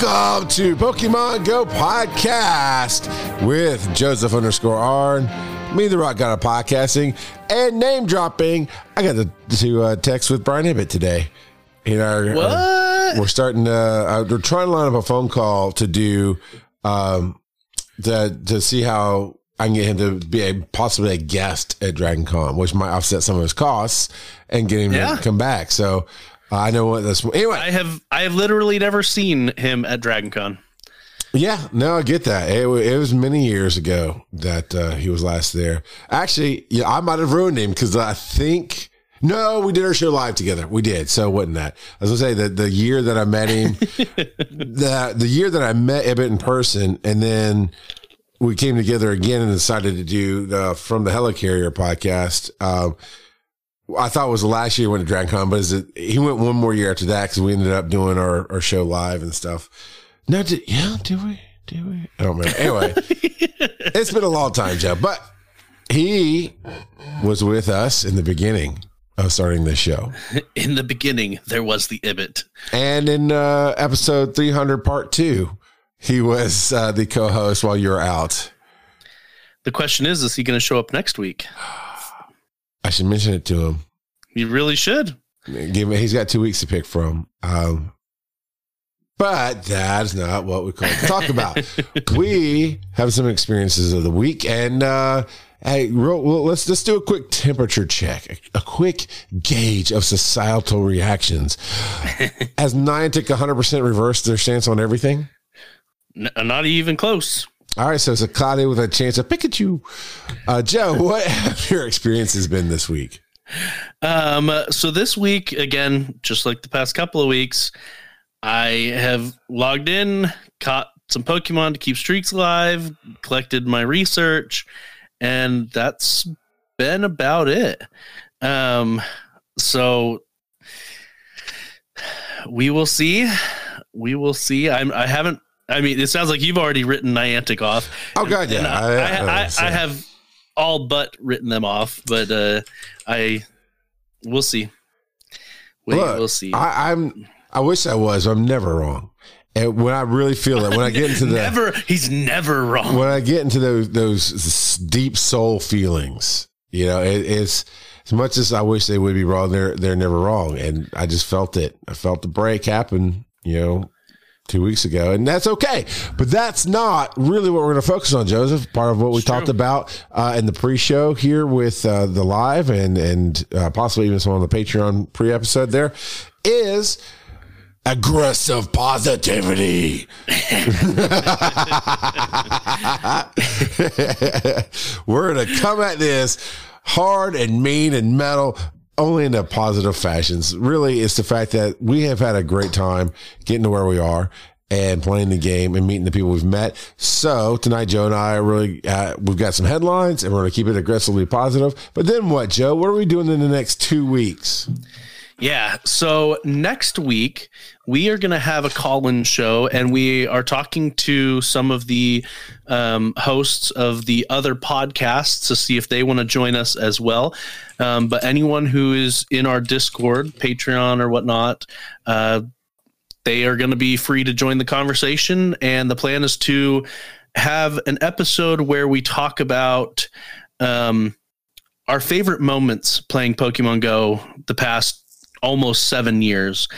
Welcome to Pokemon Go podcast with Joseph underscore Ard, me, the Rock God of Podcasting, and name dropping. I got to, to uh, text with Brian Ibbott today. You know, What? we're starting to, uh, we're trying to line up a phone call to do, um, to, to see how I can get him to be a, possibly a guest at Dragon Con, which might offset some of his costs and get him Yeah. to come back. So uh, I know what this, anyway. I have I have literally never seen him at Dragon Con. Yeah, no, I get that. It, it was many years ago that uh, he was last there. Actually, yeah, I might have ruined him because I think no, we did our show live together. We did, so it wasn't that. I was gonna say that the year that I met him, the the year that I met Ibbott in person, and then we came together again and decided to do the from the Helicarrier podcast. Um, I thought it was the last year he went to DragonCon, but is it, he went one more year after that because we ended up doing our, our show live and stuff. No, did, yeah, did we? Did we? I don't remember. Anyway, it's been a long time, Joe, but he was with us in the beginning of starting this show. In the beginning, there was the Ibbott. And in uh, episode 300, part two, he was uh, the co host while you were out. The question is, is he going to show up next week? I should mention it to him. You really should. Give him, he's got two weeks to pick from. Um, but that's not what we call to talk about. we have some experiences of the week, and uh, hey, real, well, let's let's do a quick temperature check, a, a quick gauge of societal reactions. Has Niantic 100 percent reversed their stance on everything? N- not even close. All right, so it's a cloudy with a chance of Pikachu. Uh, Joe, what have your experiences been this week? Um, uh, so this week, again, just like the past couple of weeks, I have logged in, caught some Pokemon to keep streaks alive, collected my research, and that's been about it. Um, so we will see. We will see. I'm. I haven't. I mean, it sounds like you've already written Niantic off. Oh God, yeah, And I, I, I, I have all but written them off, but uh, I we'll see. We Look, will see. I, I'm. I wish I was. I'm never wrong. And when I really feel it, when I get into the never. He's never wrong. when I get into those those deep soul feelings, you know, it, it's as much as I wish they would be wrong. They're they're never wrong, and I just felt it. I felt the break happen. You know. Two weeks ago, and that's okay. But that's not really what we're going to focus on, Joseph. Part of what we It's talked true. about uh, in the pre-show here with uh, the live and and uh, possibly even some on the Patreon pre-episode. There is aggressive positivity. We're going to come at this hard and mean and metal only in a positive fashions. Really, it's the fact that we have had a great time getting to where we are and playing the game and meeting the people we've met. So tonight, Joe and I really, uh, we've got some headlines and we're going to keep it aggressively positive. But then what, Joe? What are we doing in the next two weeks? Yeah. So next week we are going to have a call-in show, and we are talking to some of the um, hosts of the other podcasts to see if they want to join us as well. Um, but anyone who is in our Discord, Patreon, or whatnot, uh, they are going to be free to join the conversation. And the plan is to have an episode where we talk about um, our favorite moments playing Pokemon Go the past almost seven years.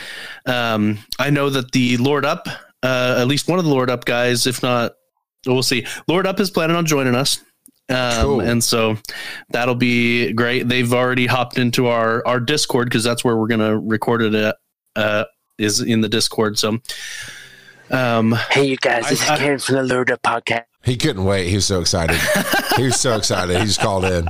Um, I know that the Lord Up, uh, at least one of the Lord Up guys, if not, we'll see. Lord Up is planning on joining us. Um, Cool. and so that'll be great. They've already hopped into our, our discord cause that's where we're going to record it at, uh, is in the discord. So, um, Hey, you guys, this I- is Karen from the Lord Up podcast. He couldn't wait. He was so excited. he was so excited. He just called in.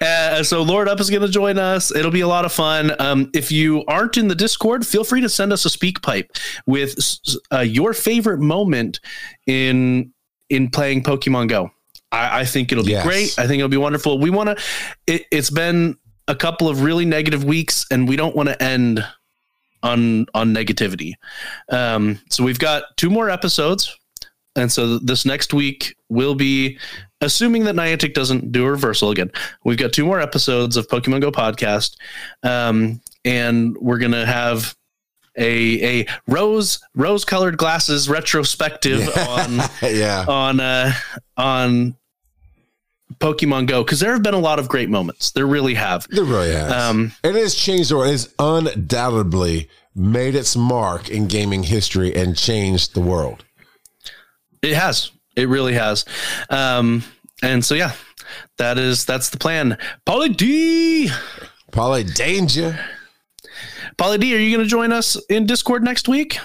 Uh, so Lord Up is going to join us. It'll be a lot of fun. Um, if you aren't in the Discord, feel free to send us a speak pipe with uh, your favorite moment in in playing Pokemon Go. I, I think it'll be Yes. great. I think it'll be wonderful. We want to. It, it's been a couple of really negative weeks, and we don't want to end on on negativity. Um, so we've got two more episodes, and so this next week will be, assuming that Niantic doesn't do a reversal again. We've got two more episodes of Pokemon Go podcast, um, and we're gonna have a a rose rose colored glasses retrospective on yeah. on uh on Pokemon Go because there have been a lot of great moments. There really have. It really has. Um, it has changed the world. It has undoubtedly made its mark in gaming history and changed the world. It has. It really has. Um, and so yeah, that is that's the plan. Polly D. Polly Danger. Polly D, are you going to join us in Discord next week?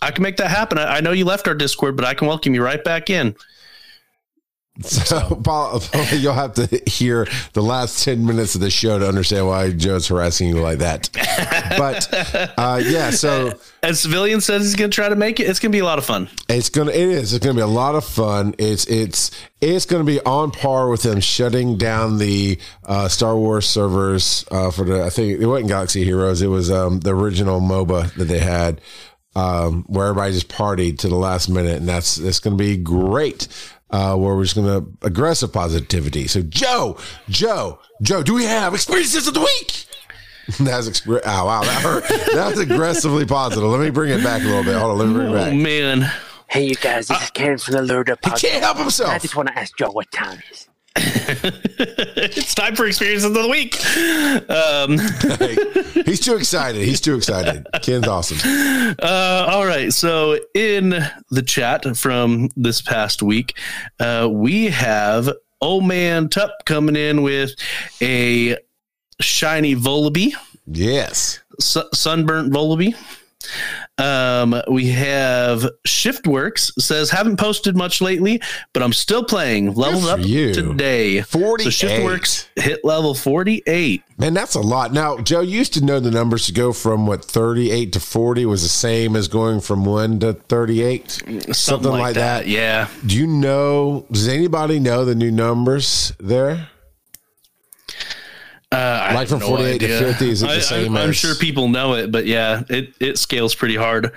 I can make that happen. I, I know you left our Discord, but I can welcome you right back in. So, Paul, you'll have to hear the last 10 minutes of the show to understand why Joe's harassing you like that. But uh, yeah, so As Civilian says he's going to try to make it, it's going to be a lot of fun. it's gonna it is it's gonna be a lot of fun. It's it's it's gonna be on par with them shutting down the uh, Star Wars servers uh, for the I think it wasn't Galaxy Heroes. It was um, the original MOBA that they had. Um, where everybody just partied to the last minute, and that's it's going to be great. Uh, where we're just going to aggressive positivity. So, Joe, Joe, Joe, do we have experiences of the week? That's expre- oh wow that hurt. That's aggressively positive. Let me bring it back a little bit. Hold on, let me bring it back. Oh man, Hey, you guys, this is Karen from the Loader He can't help himself. I just want to ask Joe what time it is. it's time for experiences of the week. Um, he's too excited. He's too excited. Ken's awesome. uh, all right, so in the chat from this past week, uh, we have old man Tup coming in with a shiny Volbeat. Yes. su- sunburnt Volbeat. Um, we have Shiftworks says haven't posted much lately, but I'm still playing. Leveled up you. today. Forty. So Shiftworks hit level 48. Man, that's a lot. Now, Joe you used to know the numbers to go from what 38 to 40 was the same as going from 1 to 38. Something, like, that. Yeah. Do you know, does anybody know the new numbers there? I Like from 48 to idea. 50, is it the I, same I, I'm as- sure people know it, but yeah, it, it scales pretty hard.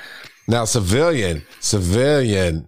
Now, civilian, civilian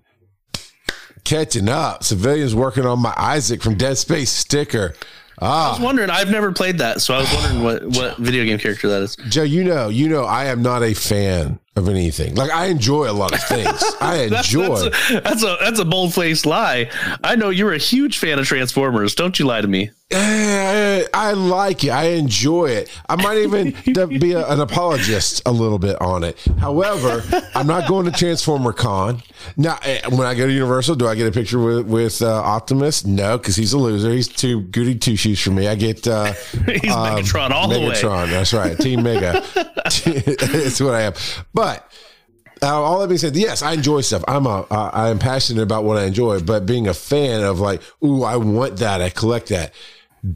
catching up. Civilian's working on my Isaac from Dead Space sticker. Ah. I was wondering, I've never played that, so I was wondering what, what video game character that is. Joe, you know, you know, I am not a fan of anything. Like I enjoy a lot of things. I enjoy. that's, a, that's a that's a bold faced lie. I know you're a huge fan of Transformers. Don't you lie to me. Eh, I like it. I enjoy it. I might even be a, an apologist a little bit on it. However, I'm not going to Transformer Con. Now, eh, when I go to Universal, do I get a picture with, with uh, Optimus? No, because he's a loser. He's too goody two shoes for me. I get uh, He's Megatron all the way. Megatron. That's right. Team Mega. It's what I am. But uh, all that being said, yes, I enjoy stuff. I'm a, uh, I am passionate about what I enjoy, but being a fan of like, ooh, I want that, I collect that.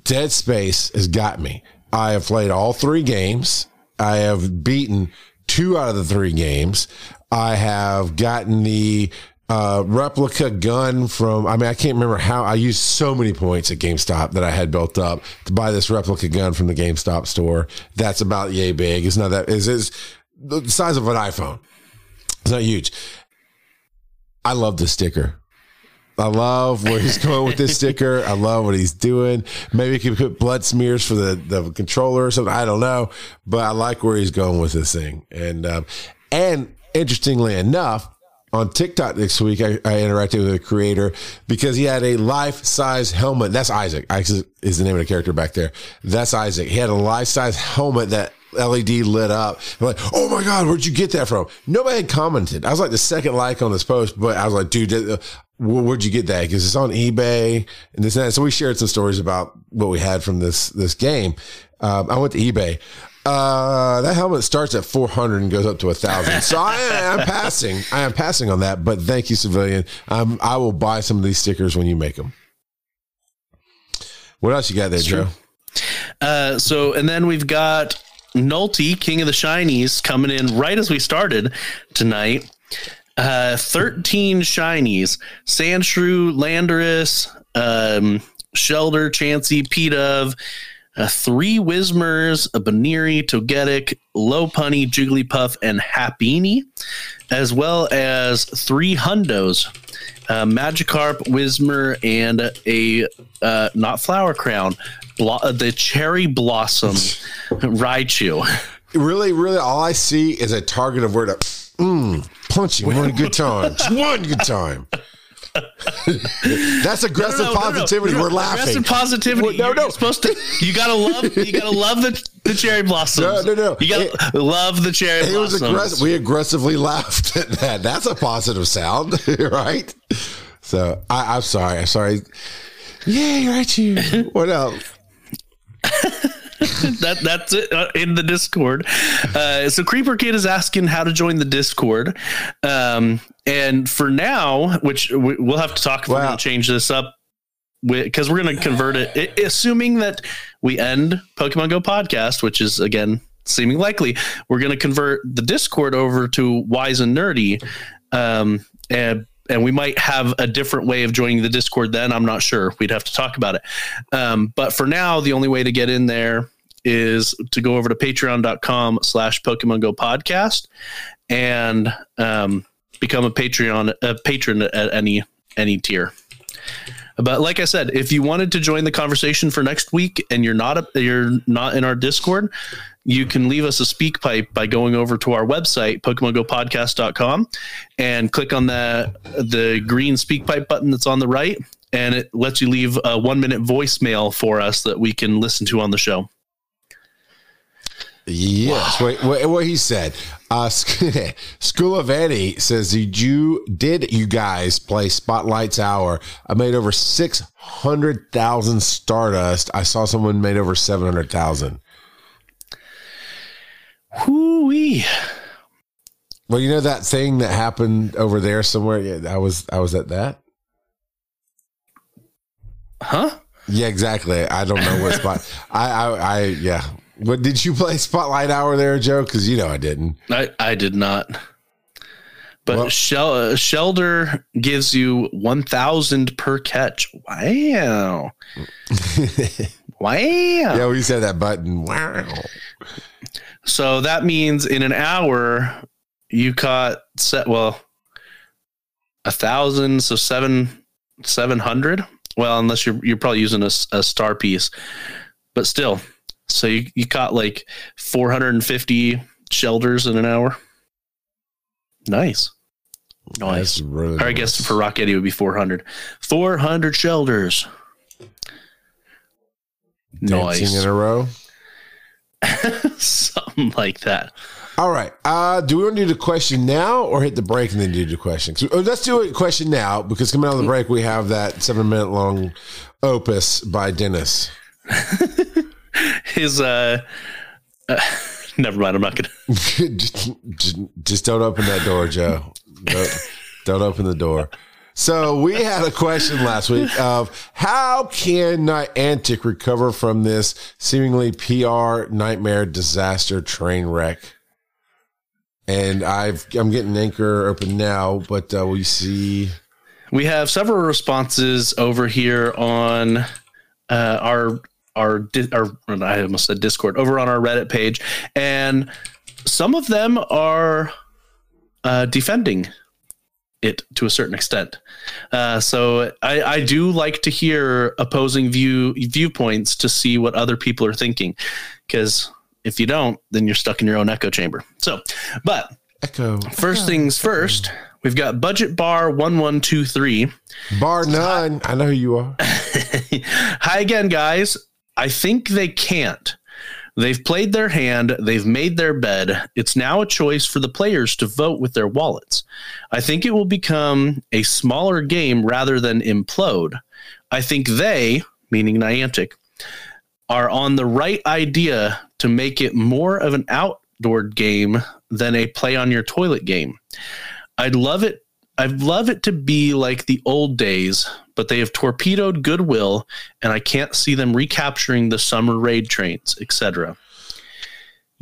Dead Space has got me. I have played all three games. I have beaten two out of the three games. I have gotten the uh, replica gun from. I mean, I can't remember how. I used so many points at GameStop that I had built up to buy this replica gun from the GameStop store. That's about yay big. It's not that. Is is the size of an iPhone. It's not huge. I love the sticker. I love where he's going with this sticker. I love what he's doing. Maybe he could put blood smears for the, the controller or something. I don't know, but I like where he's going with this thing. And um, and interestingly enough, on TikTok this week, I, I interacted with a creator because he had a life size helmet. That's Isaac. Isaac is the name of the character back there. That's Isaac. He had a life size helmet that LED lit up. I'm like, oh my God, where'd you get that from? Nobody had commented. I was like the second like on this post, but I was like, dude, uh, where'd you get that? Because it's on eBay and this and that. So we shared some stories about what we had from this this game. Um, I went to eBay. Uh, that helmet starts at 400 and goes up to a thousand. So I am passing. I am passing on that. But thank you, civilian. Um, I will buy some of these stickers when you make them. What else you got there, Joe? Uh, so, and then we've got Nulty, King of the Shinies, coming in right as we started tonight. Uh, 13 Shinies Sandshrew, Landorus, um, Shellder, Chansey, Pidove, uh, three Whismurs, a Buneary, Togetic, Lopunny, Jigglypuff, and Happiny, as well as three Hundos, uh, Magikarp, Whismur, and a uh, not Flower Crown, blo- uh, the Cherry Blossom Raichu. Really, really, all I see is a target of where to mm, punching one good time, one good time. That's aggressive No, no, no, positivity. We're laughing. Aggressive positivity. Well, no, You're, no. you're supposed to. You gotta love. You gotta love the, the cherry blossoms. No, no, no. You gotta It- love the cherry It was blossoms. aggressive. We aggressively laughed at that. That's a positive sound, right? So I, I'm sorry. I'm sorry. Yeah, right. You. What else? that that's it uh, in the Discord. Uh, so Creeper Kid is asking how to join the Discord, um, and for now, which we, we'll have to talk if we're Wow. going to change this up because we're going to convert it, i- assuming that we end Pokemon Go podcast, which is again seeming likely. We're going to convert the Discord over to Wise and Nerdy, um, and and we might have a different way of joining the Discord. Then I'm not sure. We'd have to talk about it. Um, but for now, the only way to get in there is to go over to patreon.com slash Pokemon Go podcast and um, become a Patreon a patron at any any tier. But like I said, if you wanted to join the conversation for next week and you're not a, you're not in our Discord, you can leave us a speak pipe by going over to our website, PokemonGoPodcast.com, and click on the the green speak pipe button that's on the right, and it lets you leave a one minute voicemail for us that we can listen to on the show. Yes. Wait, wait, what he said. Uh, School of Eddie says, "Did you did you guys play Spotlights Hour? I made over six hundred thousand Stardust. I saw someone made over seven hundred thousand. Whoo-wee. Well, you know that thing that happened over there somewhere. Yeah, I was I was at that. Huh? Yeah, exactly. I don't know what spot. I, I, I, yeah. What did you play Spotlight Hour there, Joe? Because you know I didn't. I, I did not. But Well- Shel- uh, Shellder gives you 1,000 per catch. Wow. Wow. Yeah, we said that button. Wow. So that means in an hour, you caught set, well, a thousand, so seven, 700. Well, unless you're, you're probably using a star piece, but still. So you, you caught like 450 Shellders in an hour. Nice. Nice. Really Or I guess for Rock Eddie it would be 400. 400 Shellders. dancing Nice. in a row. Something like that. All right. Uh, do we want to do the question now or hit the break and then do the question? oh, let's do a question now because coming out of the break, we have that seven minute long opus by Dennis. His, uh, uh never mind. I'm not going to. just don't open that door, Joe. Don't, don't open the door. So we had a question last week of how can Niantic recover from this seemingly PR nightmare disaster train wreck? And I've I'm getting Anchor open now, but uh, we see We have several responses over here on uh, our our our I almost said Discord over on our Reddit page, and some of them are uh, defending it to a certain extent. Uh, so I, I do like to hear opposing view viewpoints to see what other people are thinking, because if you don't, then you're stuck in your own echo chamber. So, but Echo first things first, we've got budget bar one one two three. bar none. I know who you are. Hi again, guys. I think they can't. They've played their hand, they've made their bed. It's now a choice for the players to vote with their wallets. I think it will become a smaller game rather than implode. I think they, meaning Niantic, are on the right idea to make it more of an outdoor game than a play on your toilet game. I'd love it. I'd love it to be like the old days, but they have torpedoed goodwill, and I can't see them recapturing the summer raid trains, etc.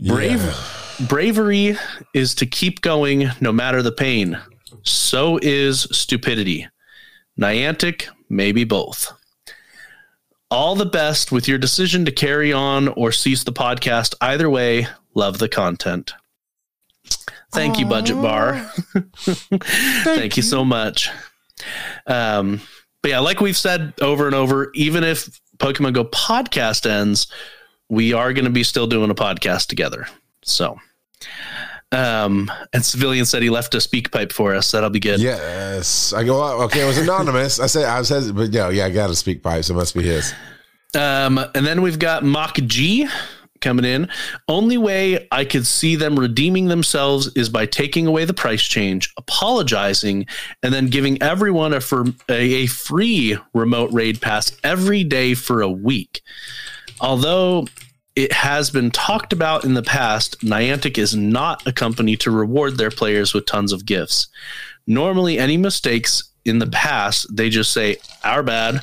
Brave, Yeah. bravery is to keep going no matter the pain. So is stupidity. Niantic, maybe both. All the best with your decision to carry on or cease the podcast. Either way, love the content. Thank you, Budget Bar. Thank you so much. Um, but yeah, like we've said over and over, even if Pokemon Go podcast ends, we are going to be still doing a podcast together. So, um, and Civilian said he left a speak pipe for us. That'll be good. Yes. I go, oh, okay, it was anonymous. I said, I hesitant, but yeah, yeah, I got to speak pipe, so it must be his. Um, and then we've got Mock G coming in. Only way I could see them redeeming themselves is by taking away the price change, apologizing, and then giving everyone a, for, a, a free remote raid pass every day for a week. Although it has been talked about in the past, Niantic is not a company to reward their players with tons of gifts. Normally, any mistakes in the past, they just say, our bad,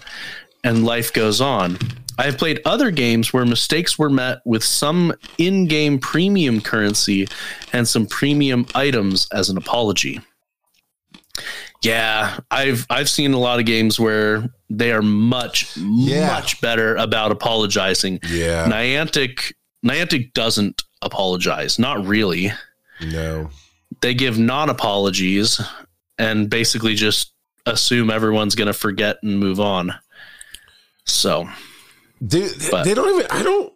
and life goes on. I have played other games where mistakes were met with some in game premium currency and some premium items as an apology. Yeah, I've I've seen a lot of games where they are much Yeah. much better about apologizing. Yeah. Niantic Niantic doesn't apologize, not really. No. They give non-apologies and basically just assume everyone's going to forget and move on. So, Dude, But- they don't even, I don't,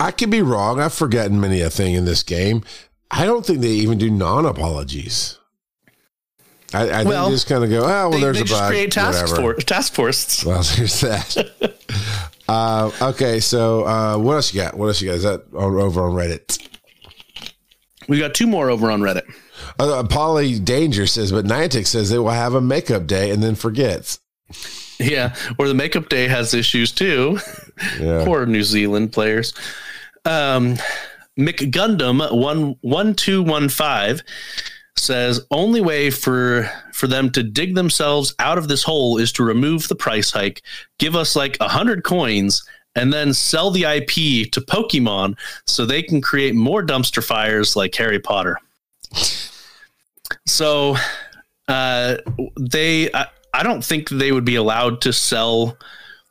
I could be wrong. I've forgotten many a thing in this game. I don't think they even do non apologies. I, I Well, think they just kind of go, oh, well, they, there's they a just bug. create task force, task forces. Well, there's that. uh, okay, so uh, what else you got? What else you got? Is that on, over on Reddit? We got two more over on Reddit. Uh, Polly Danger says, but Niantic says they will have a makeup day and then forgets. Yeah, or the makeup day has issues too. Yeah. Poor New Zealand players. Um, McGundam one one two one five says only way for for them to dig themselves out of this hole is to remove the price hike, give us like a hundred coins, and then sell the IP to Pokemon so they can create more dumpster fires like Harry Potter. So uh, they, I, I don't think they would be allowed to sell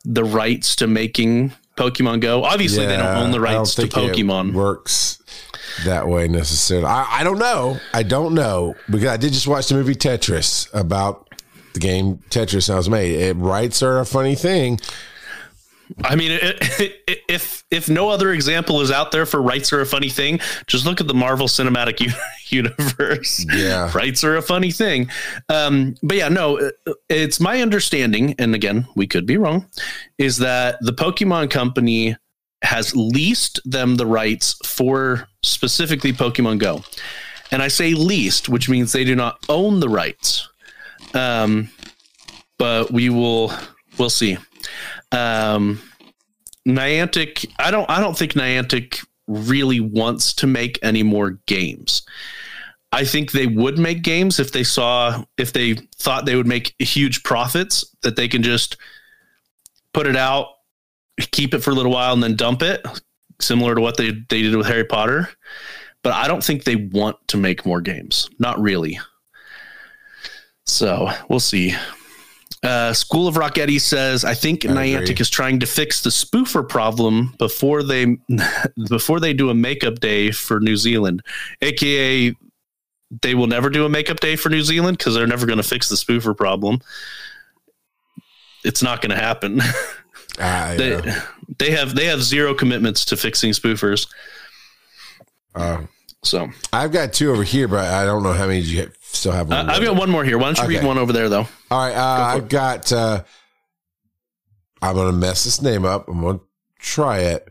the rights to making Pokemon Go. Obviously, they don't own the I don't rights to Pokemon. works that way necessarily. I, I don't know. I don't know because I did just watch the movie Tetris about the game Tetris that was made. It, rights are a funny thing. I mean, it, it, if if no other example is out there for rights are a funny thing, just look at the Marvel Cinematic Universe. Yeah. rights are a funny thing. Um, but yeah, no, it's my understanding, and again, we could be wrong, is that the Pokemon Company has leased them the rights for specifically Pokemon Go, and I say leased, which means they do not own the rights. Um, but we will we'll see. Um, Niantic, I don't, I don't think Niantic really wants to make any more games. I think they would make games if they saw, if they thought they would make huge profits, that they can just put it out, keep it for a little while, and then dump it, similar to what they they did with Harry Potter. But I don't think they want to make more games. Not really. So we'll see. Uh, School of Rocketti says, "I think I Niantic agree. is trying to fix the spoofer problem before they before they do a makeup day for New Zealand, aka they will never do a makeup day for New Zealand because they're never going to fix the spoofer problem. It's not going to happen. Uh, they yeah. they have they have zero commitments to fixing spoofers. Uh, So I've got two over here, but I don't know how many you still have. uh, on I've got one more here. Why don't you read one over there though? All right, uh, I've got. Uh, I'm gonna mess this name up. I'm gonna try it.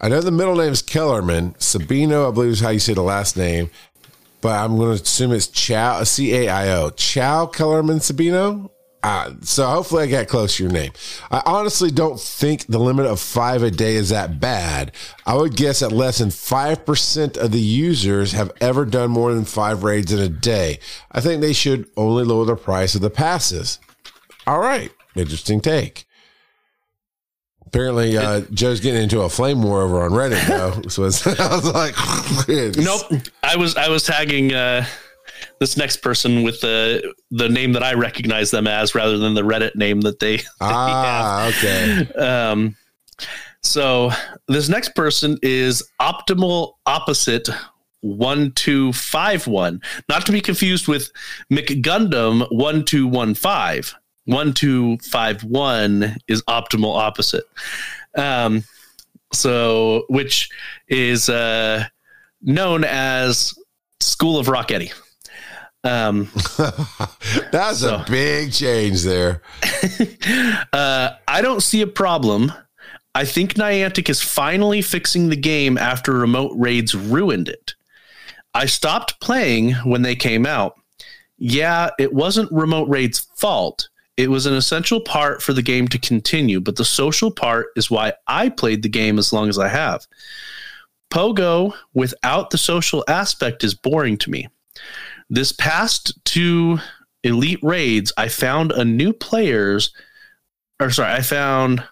I know the middle name is Kellerman. Sabino, I believe is how you say the last name, but I'm gonna assume it's Chow C A I O. Chow Kellerman Sabino. Uh, so hopefully I got close to your name. I honestly don't think the limit of five a day is that bad. I would guess that less than 5% of the users have ever done more than five raids in a day. I think they should only lower the price of the passes. All right. Interesting take. Apparently, uh, Joe's getting into a flame war over on Reddit, though. so I was like, Nope. I was I was tagging uh this next person with the the name that I recognize them as, rather than the Reddit name that they. Ah, okay. Um, so this next person is optimal opposite one two five one, not to be confused with McGundam one two one five. One two five one is optimal opposite. Um, so which is uh, known as School of Rock Eddie. Um, That's So- a big change there. uh, I don't see a problem. I think Niantic is finally fixing the game after remote raids ruined it. I stopped playing when they came out. Yeah, it wasn't remote raids' fault. It was an essential part for the game to continue, but the social part is why I played the game as long as I have. Pogo without the social aspect is boring to me. This past two elite raids, I found a new players or sorry, I found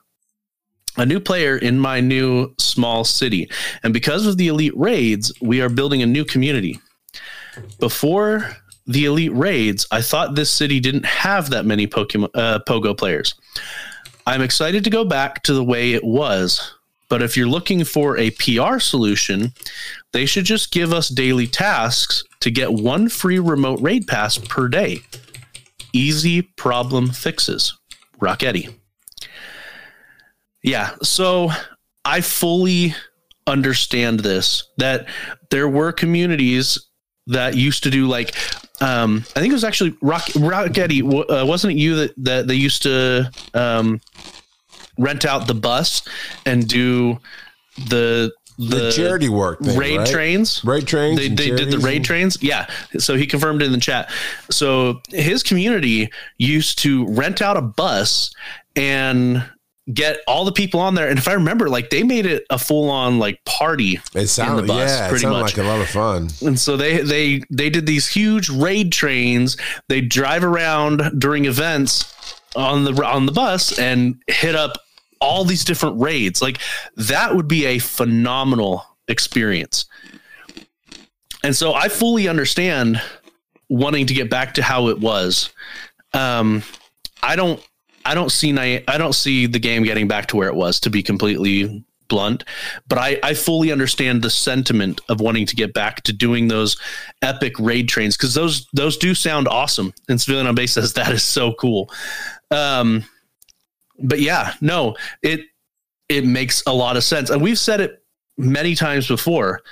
a new player in my new small city. And because of the elite raids, we are building a new community. Before the elite raids, I thought this city didn't have that many Pokemon uh, Pogo players. I'm excited to go back to the way it was. But if you're looking for a PR solution, they should just give us daily tasks to get one free remote raid pass per day. Easy problem fixes. Rocketti. Yeah, so I fully understand this that there were communities that used to do like um I think it was actually Rock Rocketti uh, wasn't it you that that they used to um rent out the bus and do the The, the, charity work thing, raid right? trains Raid trains. they, they did the raid and- trains yeah so he confirmed it in the chat so his community used to rent out a bus and get all the people on there and if i remember like they made it a full-on like party It sounded, bus, yeah, pretty much. like a lot of fun. and so they they they did these huge raid trains they drive around during events on the on the bus and hit up all these different raids like that would be a phenomenal experience and so i fully understand wanting to get back to how it was um i don't i don't see i don't see the game getting back to where it was to be completely blunt but I, I fully understand the sentiment of wanting to get back to doing those epic raid trains because those those do sound awesome. And Civilian on Base says that is so cool. Um, but yeah, no, it it makes a lot of sense, and we've said it many times before.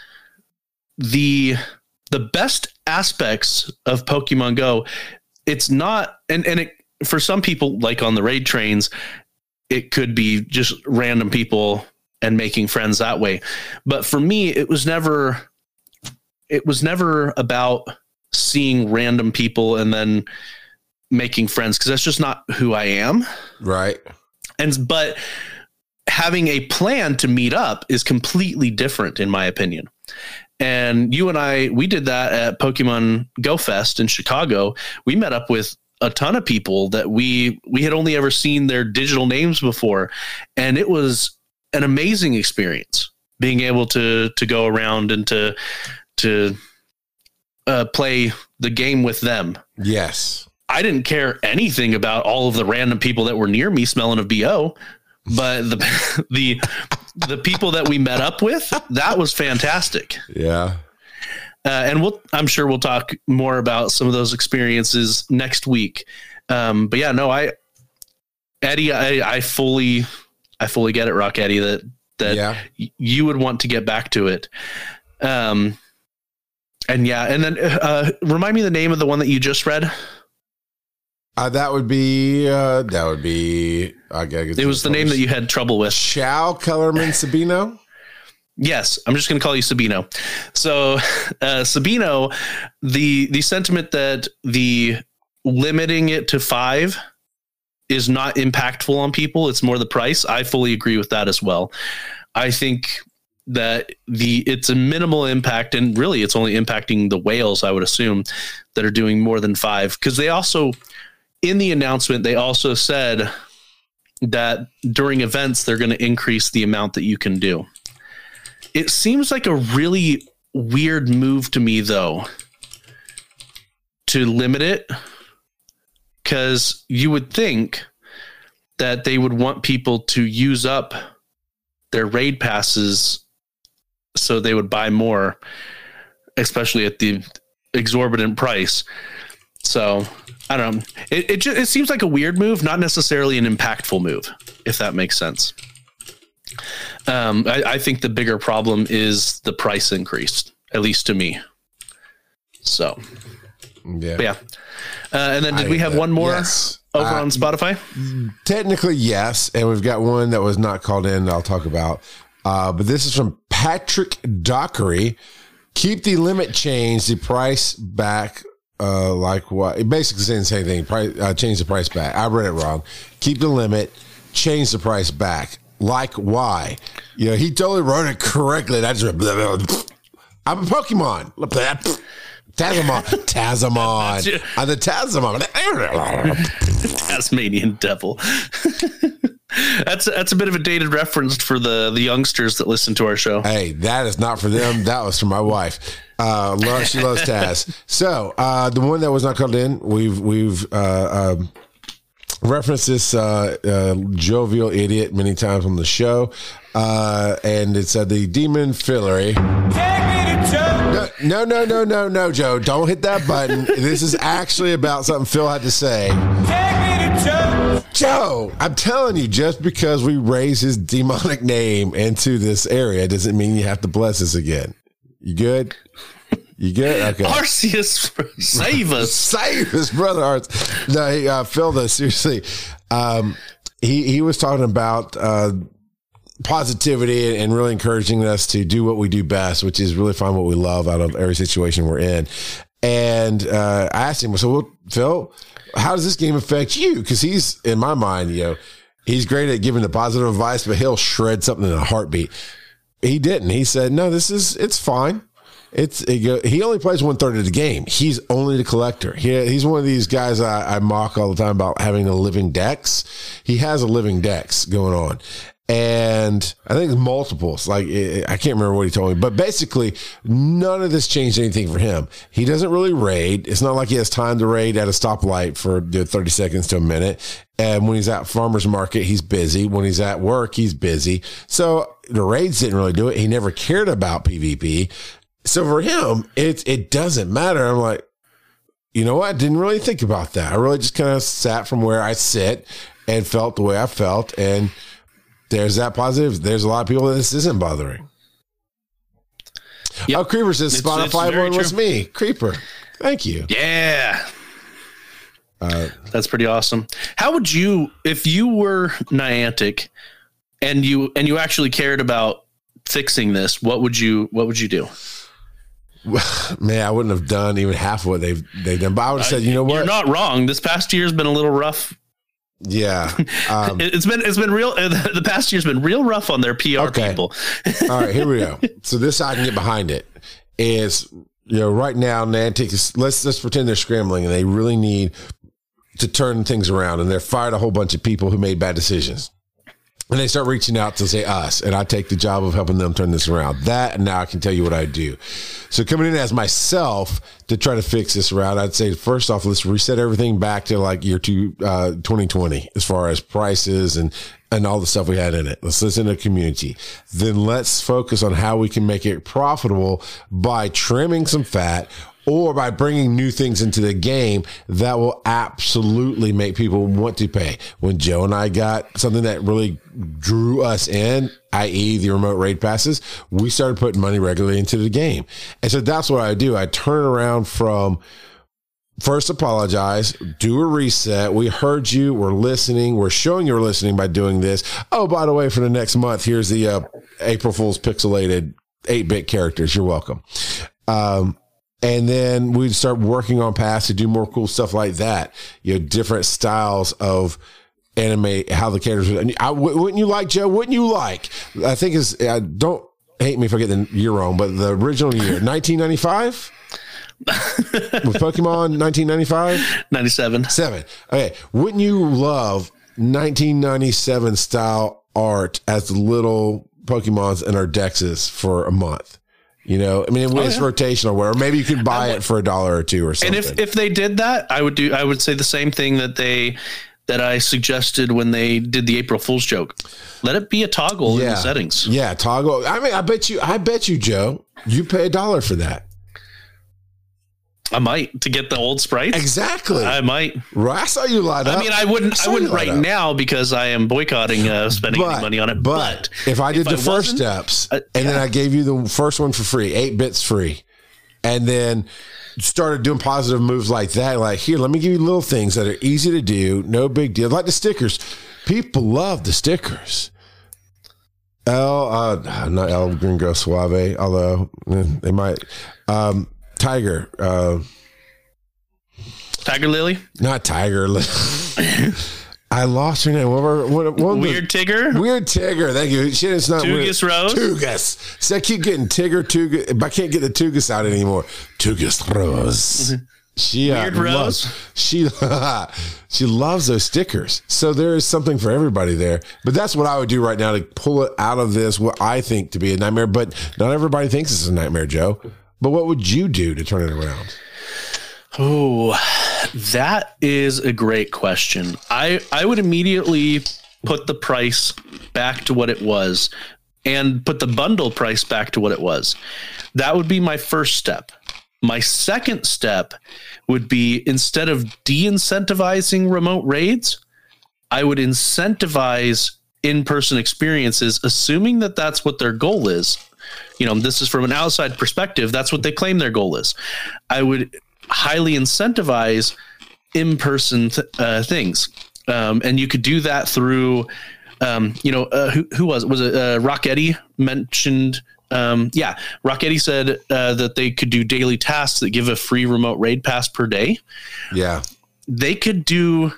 The the best aspects of Pokemon Go, it's not, and and it for some people like on the raid trains, it could be just random people and making friends that way. But for me, it was never it was never about seeing random people and then making friends because that's just not who I am. Right. And but having a plan to meet up is completely different in my opinion. And you and I we did that at Pokemon Go Fest in Chicago. We met up with a ton of people that we we had only ever seen their digital names before and it was an amazing experience being able to to go around and to to uh, play the game with them. Yes. I didn't care anything about all of the random people that were near me smelling of bo, but the the the people that we met up with that was fantastic. Yeah. Uh, and we'll I'm sure we'll talk more about some of those experiences next week. Um, but yeah, no, I Eddie, I, I fully I fully get it, Rock Eddie, that that yeah. you would want to get back to it. Um, and yeah, and then uh, remind me the name of the one that you just read. Uh, that would be. Uh, that would be. I gotta It was the name that you had trouble with. Chow Kellerman Sabino. Yes, I'm just going to call you Sabino. So, uh, Sabino, the the sentiment that the limiting it to five is not impactful on people. It's more the price. I fully agree with that as well. I think that the it's a minimal impact, and really, it's only impacting the whales. I would assume that are doing more than five because they also in the announcement they also said that during events they're going to increase the amount that you can do. It seems like a really weird move to me, though, to limit it because you would think that they would want people to use up their raid passes so they would buy more, especially at the exorbitant price. So I don't know. It it, just, it seems like a weird move, not necessarily an impactful move, if that makes sense. Um, I, I think the bigger problem is the price increase, at least to me. So, Yeah. but yeah. Uh, and then did I we have that. one more Yes. over Uh, on Spotify? Technically, yes. And we've got one that was not called in that I'll talk about. Uh, but this is from Patrick Dockery. Keep the limit change, the price back. Uh, like what? It basically saying the same thing. Price, uh, change the price back. I read it wrong. Keep the limit, change the price back. Like why? You know, he totally wrote it correctly. I just, blah, blah, blah. I'm a Pokemon. Tazamon. Tazamon. I'm the Tazamon. Tasmanian devil. that's that's a bit of a dated reference for the the youngsters that listen to our show. Hey, that is not for them. That was for my wife. Uh, love, she loves Taz. So uh, the one that was not called in, we've we've uh, um, referenced this uh, uh, jovial idiot many times on the show, uh, and it's uh, the demon fillery. No, no, no, no, no, no, Joe! Don't hit that button. this is actually about something Phil had to say. Joe, I'm telling you, just because we raise his demonic name into this area doesn't mean you have to bless us again. You good? You good? Okay. Arceus, save us. Save his brother Arts. No, he, uh, Phil, though, seriously, um, he, he was talking about, uh, positivity and really encouraging us to do what we do best, which is really find what we love out of every situation we're in. And, uh, I asked him, so well, Phil, how does this game affect you? Cause he's in my mind, you know, he's great at giving the positive advice, but he'll shred something in a heartbeat. He didn't. He said, no, this is, it's fine. It's it he only plays one third of the game. He's only the collector. He, he's one of these guys I, I mock all the time about having a living dex. He has a living dex going on, and I think multiples. Like I can't remember what he told me, but basically none of this changed anything for him. He doesn't really raid. It's not like he has time to raid at a stoplight for you know, thirty seconds to a minute. And when he's at farmers market, he's busy. When he's at work, he's busy. So the raids didn't really do it. He never cared about PvP. So for him, it it doesn't matter. I'm like, you know what? I didn't really think about that. I really just kind of sat from where I sit and felt the way I felt. And there's that positive. There's a lot of people that this isn't bothering. Yep. Oh, Creeper says Spotify one was me. Creeper. Thank you. Yeah. Uh, That's pretty awesome. How would you, if you were Niantic and you and you actually cared about fixing this, what would you what would you do? man, I wouldn't have done even half of what they've they've done. But I would have said, you know You're not wrong. This past year's been a little rough. Yeah. Um, It- It's been it's been real. The past year's been real rough on their PR Okay. people. All right, here we go. So this I can get behind it is you know right now Niantic is let's let's pretend they're scrambling and they really need to turn things around and they're fired a whole bunch of people who made bad decisions. And they start reaching out to say us, and I take the job of helping them turn this around. That and now I can tell you what I do. So coming in as myself to try to fix this around, I'd say first off, let's reset everything back to like year two, uh, 2020, as far as prices and and all the stuff we had in it. Let's listen to community. Then let's focus on how we can make it profitable by trimming some fat or by bringing new things into the game that will absolutely make people want to pay. When Joe and I got something that really drew us in, i.e., the remote raid passes, we started putting money regularly into the game. And so that's what I do. I turn around from first apologize, do a reset. We heard you. We're listening. We're showing you're listening by doing this. Oh, by the way, for the next month, here's the uh, April Fool's pixelated 8 bit characters. You're welcome. Um, and then we'd start working on paths to do more cool stuff like that. You know, different styles of anime, how the characters. would- I, wouldn't you like Joe? Wouldn't you like? I think is uh, don't hate me if I get the year wrong, but the original year, 1995, with Pokemon, 1995, Ninety seven. seven. Okay, wouldn't you love 1997 style art as little Pokemons in our dexes for a month? You know, I mean, oh, it's Oh, yeah. rotational where maybe you could buy it for a dollar or two or something. And if if they did that, I would do. I would say the same thing that they that I suggested when they did the April Fool's joke. Let it be a toggle in the settings. Yeah, toggle. I mean, I bet you, I bet you, Joe, you pay a dollar for that. I might to get the old sprites. Exactly. I might. right. I saw you light up. I mean, I wouldn't. saw I wouldn't right up. now because I am boycotting uh, spending any money on it. But, if I did the 1st steps uh, and then. I gave you the first one for free, eight bits free, and then started doing positive moves like that, like here, let me give you little things that are easy to do, no big deal, like the stickers. People love the stickers. El, uh, not El Gringo Suave, although eh, they might. Um, Tiger, uh, Tiger Lily, not Tiger. I lost her name. What, were- what, what was the- Weird Tigger, Weird Tigger. Thank you. Shit, it's not Tugus weird. Rose? Tugus. See, I keep getting Tigger, Tugus. But I can't get the Tugus out anymore. Tugus Rose. She uh, Weird Rose? loves she she loves those stickers. So there is something for everybody there. But that's what I would do right now to pull it out of this. What I think to be a nightmare, but not everybody thinks it's a nightmare, Joe. But what would you do to turn it around? Oh, that is a great question. I I would immediately put the price back to what it was and put the bundle price back to what it was. That would be my first step. My second step would be instead of de-incentivizing remote raids, I would incentivize in-person experiences assuming that that's what their goal is. You know, this is from an outside perspective, that's what they claim their goal is. I would highly incentivize in-person th- uh, things, um, and you could do that through, um, you know, uh, who, who was it? was it? Uh, Rocketti mentioned. Um, yeah, Rocketti said uh, that they could do daily tasks that give a free remote raid pass per day. Yeah. They could do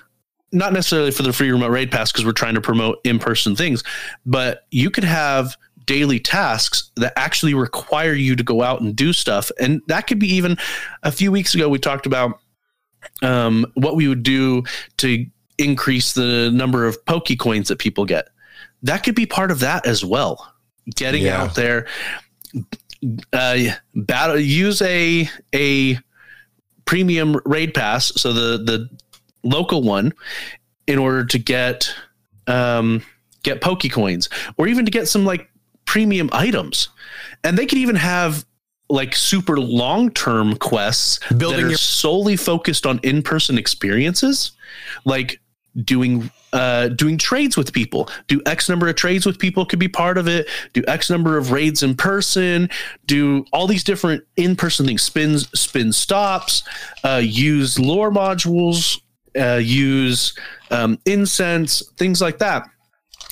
not necessarily for the free remote raid pass because we're trying to promote in-person things, but you could have daily tasks that actually require you to go out and do stuff. And that could be even a few weeks ago, we talked about um, what we would do to increase the number of Poke coins that people get. That could be part of that as well. Getting Yeah. out there, uh, battle, use a a premium raid pass, so the the local one, in order to get um, get Poke coins, or even to get some like premium items, and they could even have like super long term quests Building that are your- solely focused on in person experiences, like doing uh doing trades with people. Do x number of trades with people could be part of it. Do x number of raids in person. Do all these different in-person things spins spin stops uh use lure modules uh use um incense things like that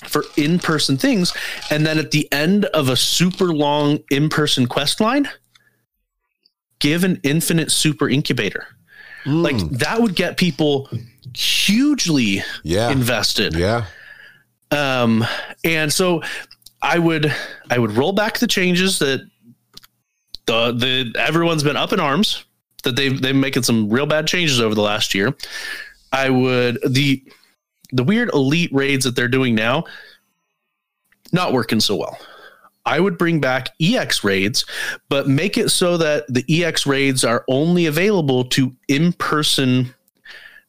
for in-person things and then at the end of a super long in-person quest line give an infinite super incubator like that would get people hugely Yeah. invested Yeah. um and so i would i would roll back the changes that the the everyone's been up in arms that they've they've making some real bad changes over the last year i would the the weird elite raids that they're doing now not working so well i would bring back ex raids but make it so that the ex raids are only available to in-person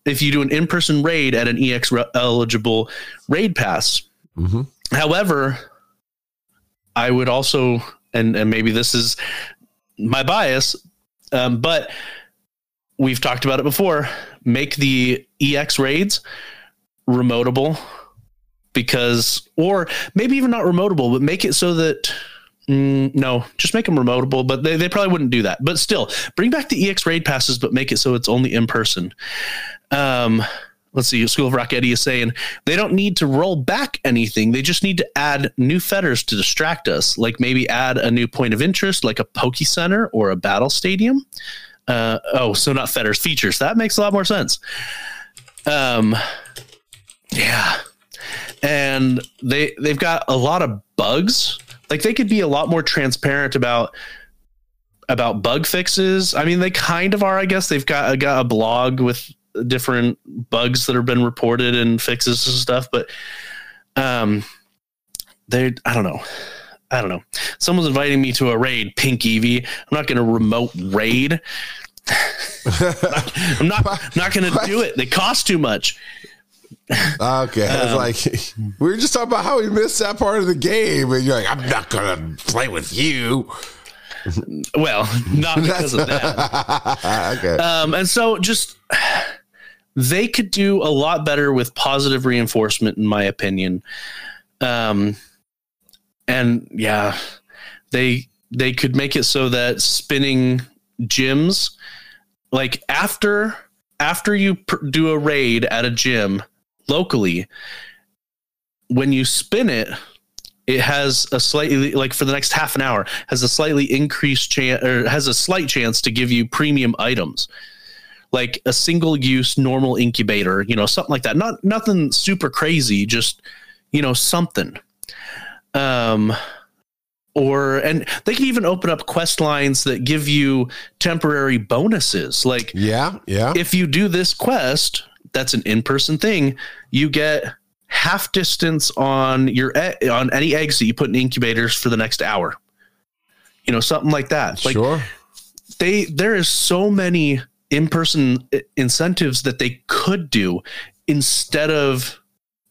if you do an in-person raid at an ex re- eligible raid pass Mhm. however i would also and and maybe this is my bias um, but we've talked about it before make the ex raids remotable because or maybe even not remotable but make it so that mm, no just make them remotable but they, they probably wouldn't do that. But still bring back the ex raid passes but make it so it's only in person. Um let's see school of Rock Eddie is saying they don't need to roll back anything. They just need to add new fetters to distract us like maybe add a new point of interest like a poke center or a battle stadium. Uh oh so not fetters features. That makes a lot more sense. Um yeah and they they've got a lot of bugs like they could be a lot more transparent about about bug fixes i mean they kind of are i guess they've got, got a blog with different bugs that have been reported and fixes and stuff but um they i don't know I don't know. Someone's inviting me to a raid, Pink Eevee. I'm not going to remote raid. I'm not not going to do it. They cost too much. Okay, Um, it's like we were just talking about how we missed that part of the game, and you're like, "I'm not gonna play with you." Well, not because of that. okay, Um, and so just they could do a lot better with positive reinforcement, in my opinion. Um, and yeah, they they could make it so that spinning gyms, like after after you pr- do a raid at a gym locally, when you spin it, it has a slightly like for the next half an hour has a slightly increased chance or has a slight chance to give you premium items. Like a single use normal incubator you know something like that. Not nothing super crazy just you know something. Um or and they can even open up quest lines that give you temporary bonuses. Like yeah, yeah. if you do this quest, that's an in-person thing. You get half distance on your e- on any eggs that you put in incubators for the next hour. You know, something like that. Like sure. they, there is so many in-person incentives that they could do instead of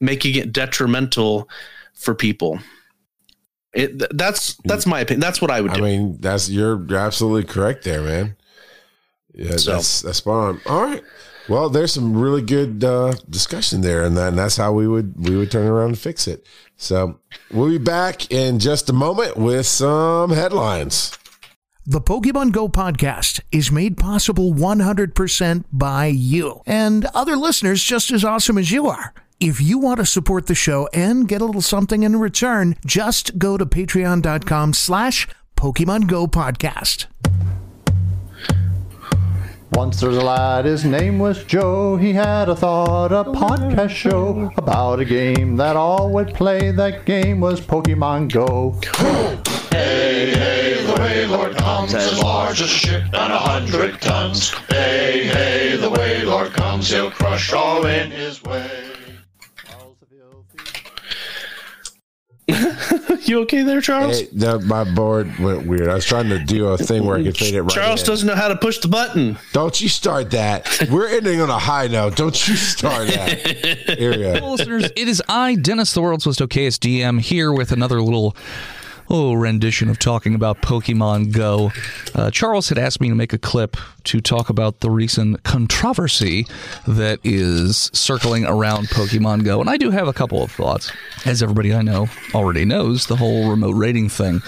making it detrimental for people. It, that's that's my opinion. That's what I would do. I mean, that's you're you're absolutely correct there, man. Yeah, So- that's that's spot on. All right. Well, there's some really good uh, discussion there, and, that, and that's how we would we would turn around and fix it. So we'll be back in just a moment with some headlines. The Pokemon Go podcast is made possible 100% by you and other listeners just as awesome as you are. If you want to support the show and get a little something in return, just go to patreon.com slash Pokemon Go podcast. Once there was a lad, his name was Joe. He had a thought, a podcast show about a game that all would play. That game was Pokemon Go. Hey, hey, the Wailord comes as large as a ship and a hundred tons. Hey, hey, the Wailord comes, he'll crush all in his way. You okay there, Charles? Hey, no, my board went weird. I was trying to do a thing where I could fade it right. Charles in. doesn't know how to push the button. Don't you start that. We're ending on a high note. Don't you start that. Here we go. Hello, listeners. It is I, Dennis, the world's most okayest DM, here with another little oh rendition of talking about Pokemon Go. Uh, Charles had asked me to make a clip to talk about the recent controversy that is circling around Pokemon Go, and I do have a couple of thoughts. As everybody I know already knows, the whole remote rating thing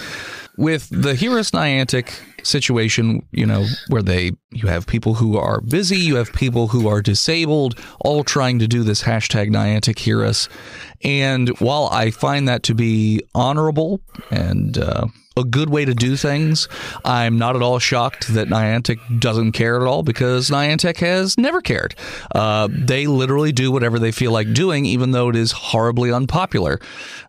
with the Hear Us Niantic situation, you know, where they you have people who are busy, you have people who are disabled, all trying to do this hashtag Niantic Heroes. And while I find that to be honorable and uh, a good way to do things, I'm not at all shocked that Niantic doesn't care at all because Niantic has never cared. Uh, they literally do whatever they feel like doing, even though it is horribly unpopular.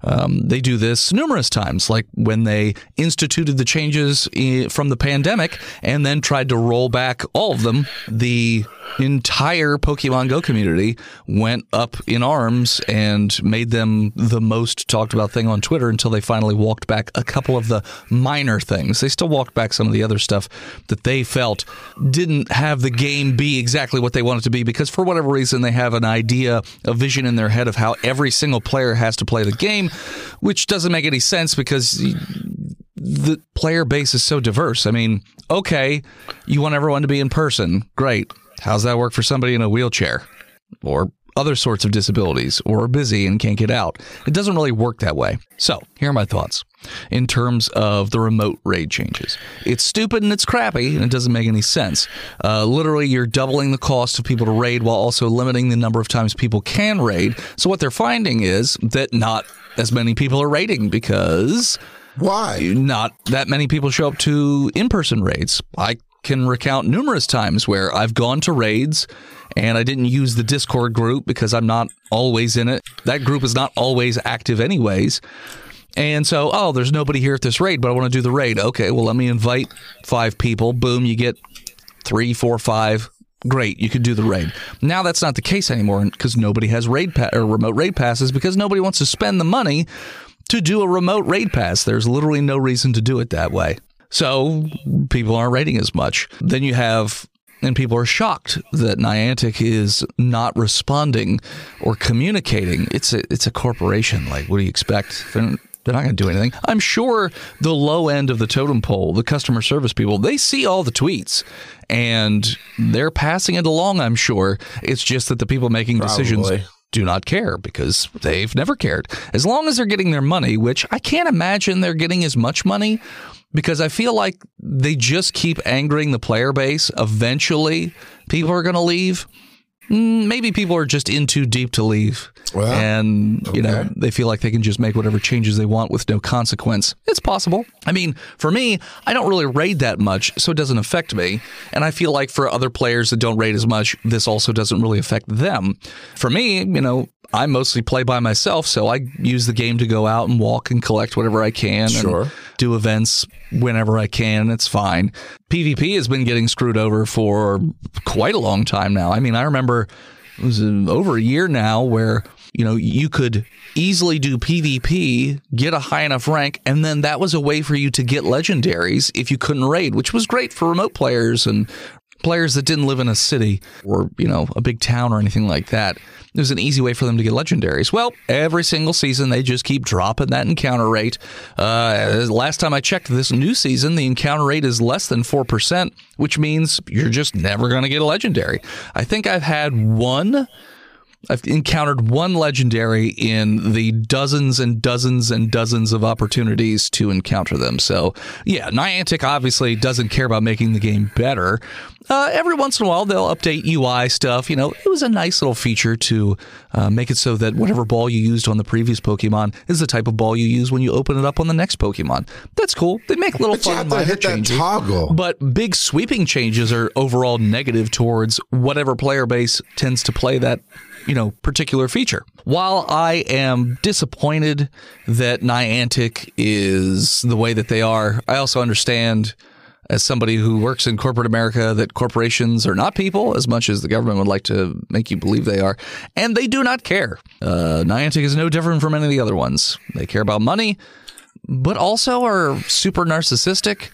Um, they do this numerous times, like when they instituted the changes from the pandemic and then tried to roll back all of them. The entire Pokemon Go community went up in arms and made them the most talked about thing on Twitter until they finally walked back a couple of the minor things. They still walked back some of the other stuff that they felt didn't have the game be exactly what they wanted to be because for whatever reason they have an idea, a vision in their head of how every single player has to play the game, which doesn't make any sense because the player base is so diverse. I mean, okay, you want everyone to be in person. Great. How's that work for somebody in a wheelchair or other sorts of disabilities or are busy and can't get out? It doesn't really work that way. So, here are my thoughts in terms of the remote raid changes. It's stupid and it's crappy and it doesn't make any sense. Uh, literally, you're doubling the cost of people to raid while also limiting the number of times people can raid. So, what they're finding is that not as many people are raiding because Why? not that many people show up to in-person raids. I can recount numerous times where I've gone to raids and I didn't use the Discord group because I'm not always in it. That group is not always active anyways. And so, oh, there's nobody here at this raid, but I want to do the raid. Okay, well, let me invite five people. Boom, you get three, four, five. Great, you could do the raid. Now that's not the case anymore because nobody has raid pa- or remote raid passes because nobody wants to spend the money to do a remote raid pass. There's literally no reason to do it that way. So people aren't raiding as much. Then you have and people are shocked that Niantic is not responding or communicating. It's a it's a corporation. Like, what do you expect? They're, they're not going to do anything. I'm sure the low end of the totem pole, the customer service people, they see all the tweets and they're passing it along. I'm sure it's just that the people making decisions do not care because they've never cared. As long as they're getting their money, which I can't imagine they're getting as much money because I feel like they just keep angering the player base. Eventually, people are going to leave. Mm, Maybe people are just in too deep to leave. Well, and, you know, they feel like they can just make whatever changes they want with no consequence. It's possible. I mean, for me, I don't really raid that much, so it doesn't affect me. And I feel like for other players that don't raid as much, this also doesn't really affect them. For me, you know, I mostly play by myself, so I use the game to go out and walk and collect whatever I can Sure. and do events whenever I can, it's fine. PvP has been getting screwed over for quite a long time now. I mean, I remember it was uh, over a year now where you know you could easily do PvP, get a high enough rank, and then that was a way for you to get legendaries if you couldn't raid, which was great for remote players and players that didn't live in a city or you know a big town or anything like that. It was an easy way for them to get legendaries. Well, every single season they just keep dropping that encounter rate. Uh, last time I checked, this new season the encounter rate is less than four percent, which means you're just never going to get a legendary. I think I've had one. I've encountered one legendary in the dozens and dozens and dozens of opportunities to encounter them. So, yeah, Niantic obviously doesn't care about making the game better. Uh, every once in a while, they'll update UI stuff. You know, it was a nice little feature to uh, make it so that whatever ball you used on the previous Pokemon is the type of ball you use when you open it up on the next Pokemon. That's cool. They make little But you fun have to hit that toggle. But big sweeping changes are overall negative towards whatever player base tends to play that, you know, particular feature. While I am disappointed that Niantic is the way that they are, I also understand as somebody who works in corporate America that corporations are not people as much as the government would like to make you believe they are. And they do not care. Uh, Niantic is no different from any of the other ones. They care about money, but also are super narcissistic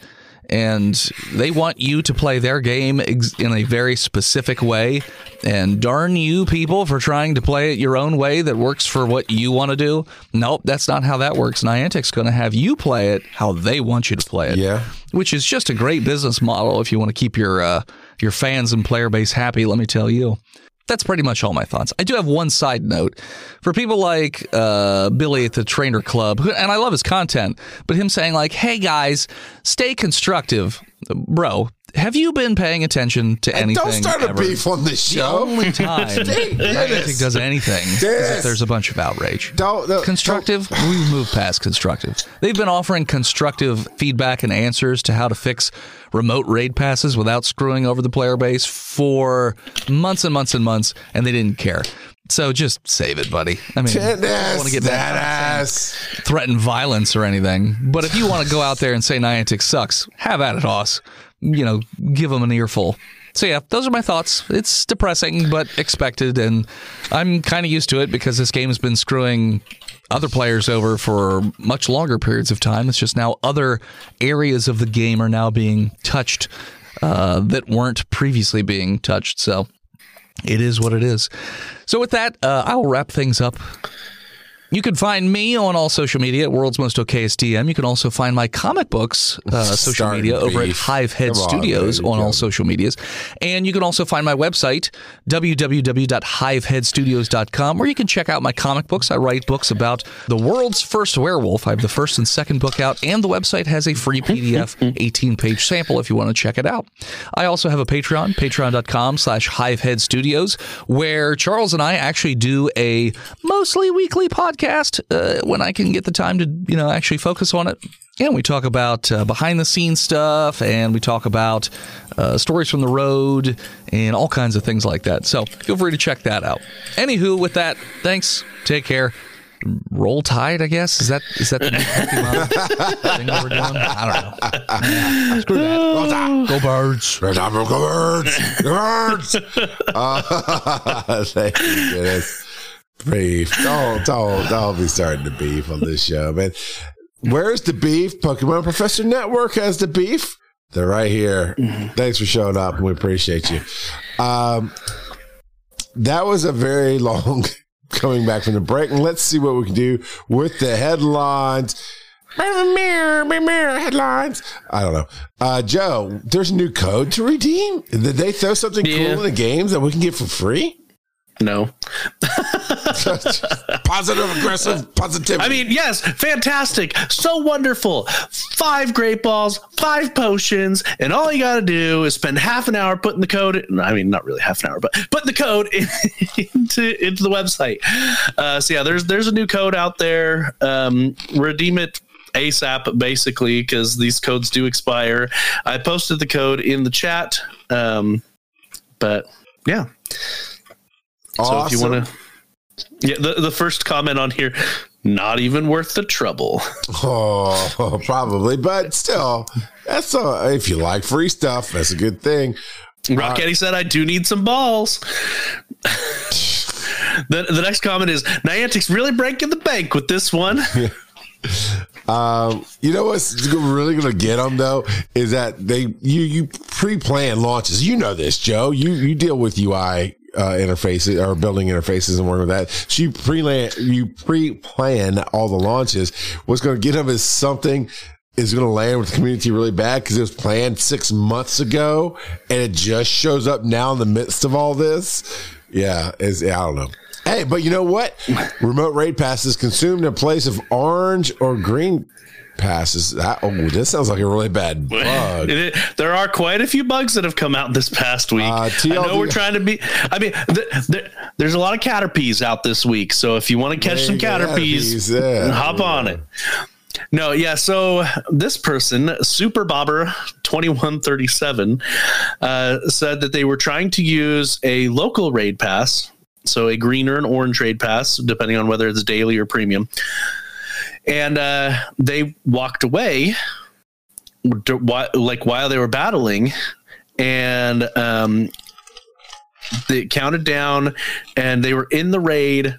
and they want you to play their game ex- in a very specific way. And darn you people for trying to play it your own way that works for what you want to do. Nope, that's not how that works. Niantic's going to have you play it how they want you to play it. Yeah. Which is just a great business model if you want to keep your uh, your fans and player base happy, let me tell you. That's pretty much all my thoughts. I do have one side note for people like uh, Billy at the Trainer Club, and I love his content, but him saying like, "Hey guys, stay constructive, bro." Have you been paying attention to And anything? don't start a ever? beef on this The show. only time Niantic does anything is if there's a bunch of outrage. Don't, don't- Constructive, we've moved past constructive. They've been offering constructive feedback and answers to how to fix remote raid passes without screwing over the player base for months and months and months, and they didn't care. So just save it, buddy. I mean, I don't want to get that ass. threaten violence or anything. But if you want to go out there and say Niantic sucks, have at it, Hoss. You know, give them an earful. So yeah, those are my thoughts. It's depressing, but expected, and I'm kind of used to it because this game has been screwing other players over for much longer periods of time. It's just now other areas of the game are now being touched uh, that weren't previously being touched. So it is what it is. So with that, uh, I'll wrap things up. You can find me on all social media at World's Most DM. You can also find my comic books uh, social media over at beef. Hivehead Come Studios baby, on all social medias. And you can also find my website, www.hiveheadstudios.com, where you can check out my comic books. I write books about the world's first werewolf. I have the first and second book out, and the website has a free PDF 18-page sample if you want to check it out. I also have a Patreon, patreon.com slash Hivehead Studios, where Charles and I actually do a mostly weekly podcast uh, when I can get the time to, you know, actually focus on it. And we talk about uh, behind the scenes stuff and we talk about uh, stories from the road and all kinds of things like that. So feel free to check that out. Anywho, with that, thanks. Take care. Roll Tide, I guess. Is that is that the new Pokemon thing that we're doing? I don't know. Screw that. Go birds. Red Apple Birds. Birds. Uh, thank you, Dennis. Beef. Don't don't don't be starting to beef on this show, man. Where's the beef? Pokemon Professor Network has the beef. They're right here. Thanks for showing up, we appreciate you. Um, that was a very long coming back from the break, and let's see what we can do with the headlines. Mirror, mirror, mirror, headlines. I don't know. Uh, Joe, there's a new code to redeem. Did they throw something Yeah. cool in the games that we can get for free? No. Positive, aggressive, positivity. I mean, yes, fantastic. So wonderful. Five great balls, five potions, and all you got to do is spend half an hour putting the code. I mean, not really half an hour, but put the code in, into into the website. Uh, so yeah, there's there's a new code out there. Um, redeem it ASAP, basically, because these codes do expire. I posted the code in the chat. Um, but yeah, so if you want to, yeah, the, the first comment on here, not even worth the trouble. Oh, probably, but still, that's uh, if you like free stuff, that's a good thing. Rock Eddie said, "I do need some balls." the The next comment is Niantic's really breaking the bank with this one. Um, you know what's really going to get them though is that they you you pre-plan launches. You know this, Joe. You you deal with UI uh, interfaces or building interfaces and work with that. She you pre you pre-plan all the launches. What's going to get them is something is going to land with the community really bad because it was planned six months ago and it just shows up now in the midst of all this. Yeah, is I don't know. Hey, but you know what? Remote raid passes consumed in a place of orange or green passes. That, oh, this sounds like a really bad bug. It- there are quite a few bugs that have come out this past week. Uh, I know we're trying to be. I mean, th- th- there's a lot of Caterpies out this week, so if you want to catch some Caterpies, Caterpies, yeah. hop on it. No, yeah. So this person, Super Bobber twenty one thirty seven, uh, said that they were trying to use a local raid pass, so a green or an orange raid pass, depending on whether it's daily or premium, and uh, they walked away, like while they were battling, and um, they counted down, and they were in the raid.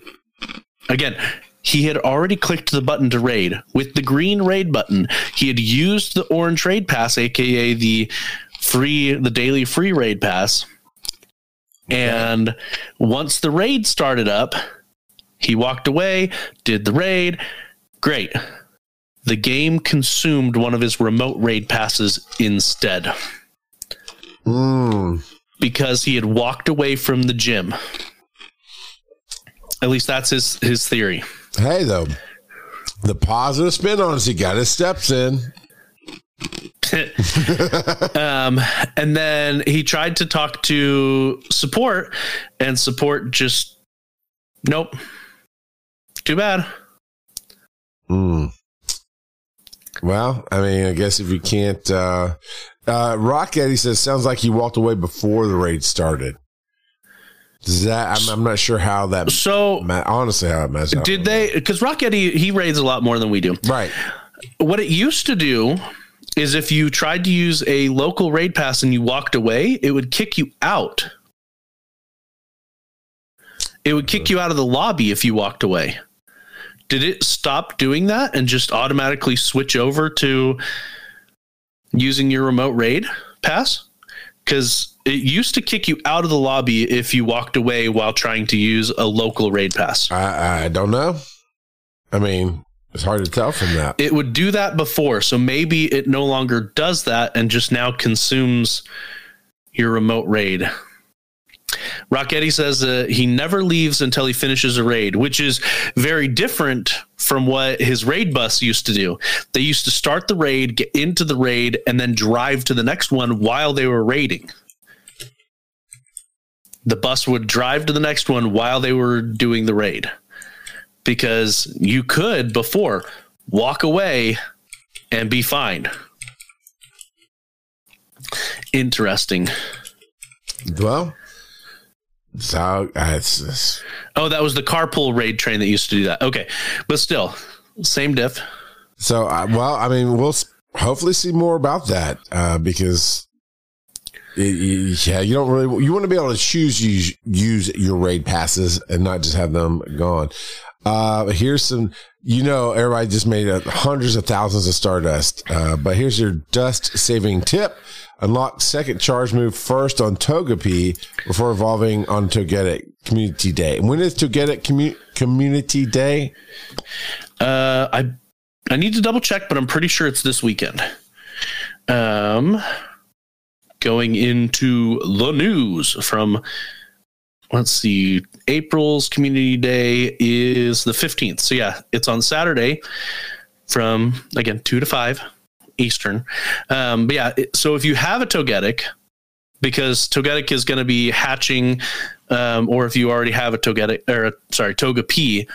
Again he had already clicked the button to raid. With the green raid button he had used the orange raid pass aka the free the daily free raid pass. And once the raid started up he walked away did the raid great the game consumed one of his remote raid passes instead Mm. because he had walked away from the gym at least that's his his theory Hey, though, the positive spin on it, he got his steps in. um, and then he tried to talk to support, and support just nope. Too bad. Mm. Well, I mean, I guess if you can't, uh, uh, Rock Eddie says, sounds like he walked away before the raid started. Does that, I'm, I'm not sure how that, So ma- honestly, how it matches up. did they? Because Rock Eddie he raids a lot more than we do. Right. What it used to do is if you tried to use a local raid pass and you walked away, it would kick you out. It would kick you out of the lobby if you walked away. Did it stop doing that and just automatically switch over to using your remote raid pass? Because it used to kick you out of the lobby if you walked away while trying to use a local raid pass. I, I don't know. I mean, it's hard to tell from that. it would do that before so maybe it no longer does that and just now consumes your remote raid Rocketti says uh, he never leaves until he finishes a raid, which is very different from what his raid bus used to do. They used to start the raid, get into the raid, and then drive to the next one while they were raiding. The bus would drive to the next one while they were doing the raid because you could before walk away and be fine. Interesting. Well, so uh, Oh, that was the carpool raid train that used to do that. Okay, but still, same diff. so. Uh, well, I mean, we'll hopefully see more about that uh, because it- yeah, you don't really. You want to be able to choose use use your raid passes and not just have them gone. Uh, here's some. You know, everybody just made uh, hundreds of thousands of Stardust. Uh, but here's your dust saving tip: unlock second charge move first on Togepi before evolving on Togetic Community Day. When is Togetic commu- Community Day? Uh, I I need to double check, but I'm pretty sure it's this weekend. Um, going into the news from let's see, April's Community Day is the 15th. So yeah, it's on Saturday from again two to five Eastern. Um, but yeah, so if you have a Togetic, because Togetic is going to be hatching, um, or if you already have a Togetic or a, sorry Togepi,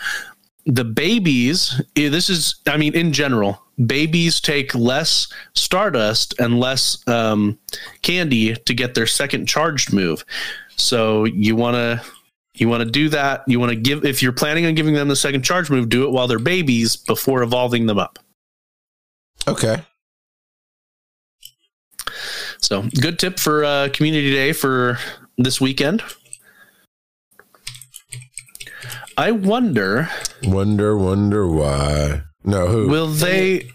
the babies this is i mean in general babies take less stardust and less um, candy to get their second charged move so you want to you want to do that you want to give if you're planning on giving them the second charge move do it while they're babies before evolving them up Okay. So good tip for uh, community day for this weekend i wonder Wonder, wonder why. No, who? will they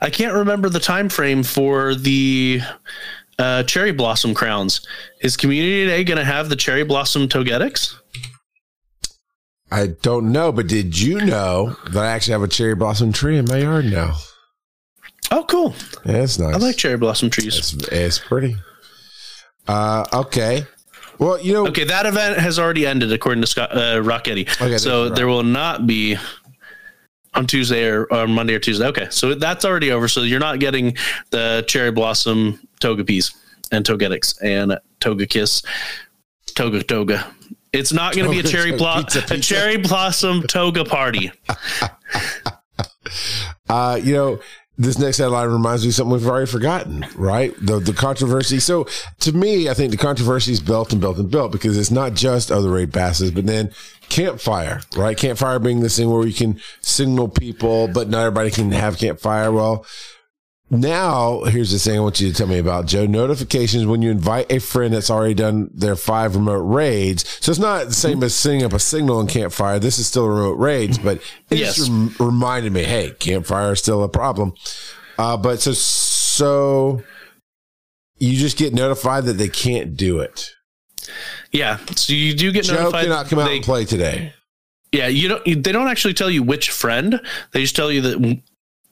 i can't remember the time frame for the uh, cherry blossom crowns is community day going to have the cherry blossom togetics I don't know, but did you know that I actually have a cherry blossom tree in my yard now? Oh cool. Yeah, it's nice. i like cherry blossom trees. It's, it's pretty. Uh, okay. Well, you know, okay that event has already ended according to scott uh, rock eddie. Okay, so there will not be on tuesday or, or monday or tuesday. Okay so that's already over. So you're not getting the cherry blossom Togepis and togetics and Togekiss toga toga. It's not going to be a cherry pizza, a cherry blossom toga party. Uh, you know, this next headline reminds me of something we've already forgotten, right? The the controversy. So to me, I think the controversy is built and built and built because it's not just other raid passes, but then campfire, right? Campfire being this thing where you can signal people, but not everybody can have campfire. Well, now here's the thing I want you to tell me about, Joe. Notifications when you invite a friend that's already done their five remote raids. So it's not the same as setting up a signal in campfire. This is still remote raids, but it Yes. just rem- reminded me, hey, campfire is still a problem. Uh, but so so you just get notified that they can't do it. yeah so you do get Joe notified cannot come out they- and play today. Yeah, you don't. They don't actually tell you which friend. They just tell you that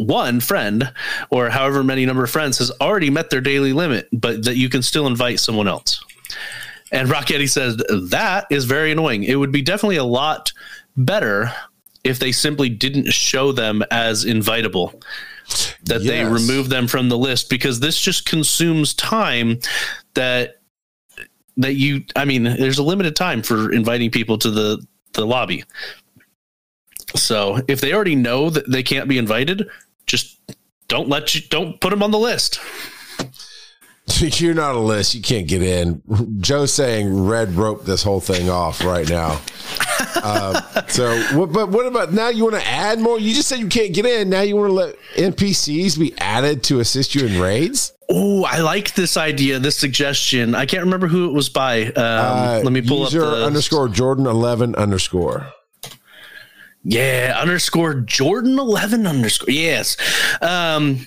one friend, or however many number of friends, has already met their daily limit, but that you can still invite someone else. And Rocketti says that is very annoying. It would be definitely a lot better if they simply didn't show them as invitable. That they remove them from the list because this just consumes time that that you I mean there's a limited time for inviting people to the the lobby. So if they already know that they can't be invited, just don't let you don't put them on the list. You're not a list. You can't get in. Joe's saying red rope this whole thing off right now. um, so, but what about now? You want to add more? You just said you can't get in. Now you want to let NPCs be added to assist you in raids? Oh, I like this idea, this suggestion. I can't remember who it was by. Um, Uh, let me pull user up the underscore Jordan eleven underscore. Yeah, underscore Jordan eleven underscore. Yes. Um,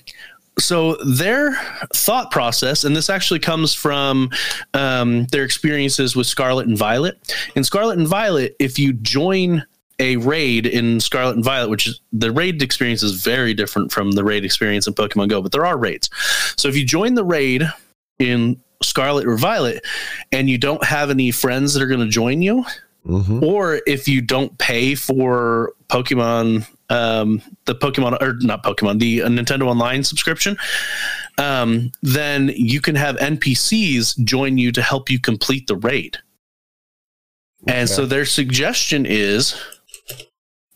so their thought process, and this actually comes from um, their experiences with Scarlet and Violet. In Scarlet and Violet, if you join a raid in Scarlet and Violet, which is the raid experience is very different from the raid experience in Pokemon Go, but there are raids. So if you join the raid in Scarlet or Violet and you don't have any friends that are going to join you, Mm-hmm. or if you don't pay for Pokemon, um, the Pokemon or not Pokemon, the uh, Nintendo Online subscription, um, then you can have NPCs join you to help you complete the raid. And so their suggestion is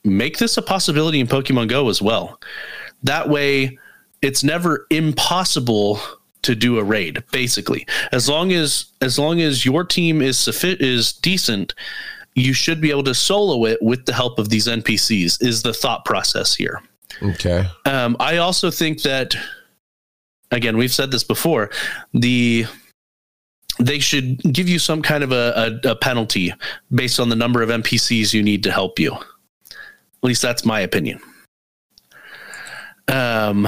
make this a possibility in Pokemon Go as well. That way, it's never impossible to do a raid. Basically, as long as as long as your team is suffi- is decent, you should be able to solo it with the help of these NPCs. Is the thought process here? Okay. Um, I also think that, again, we've said this before. The they should give you some kind of a, a, a penalty based on the number of NPCs you need to help you. At least that's my opinion. Um,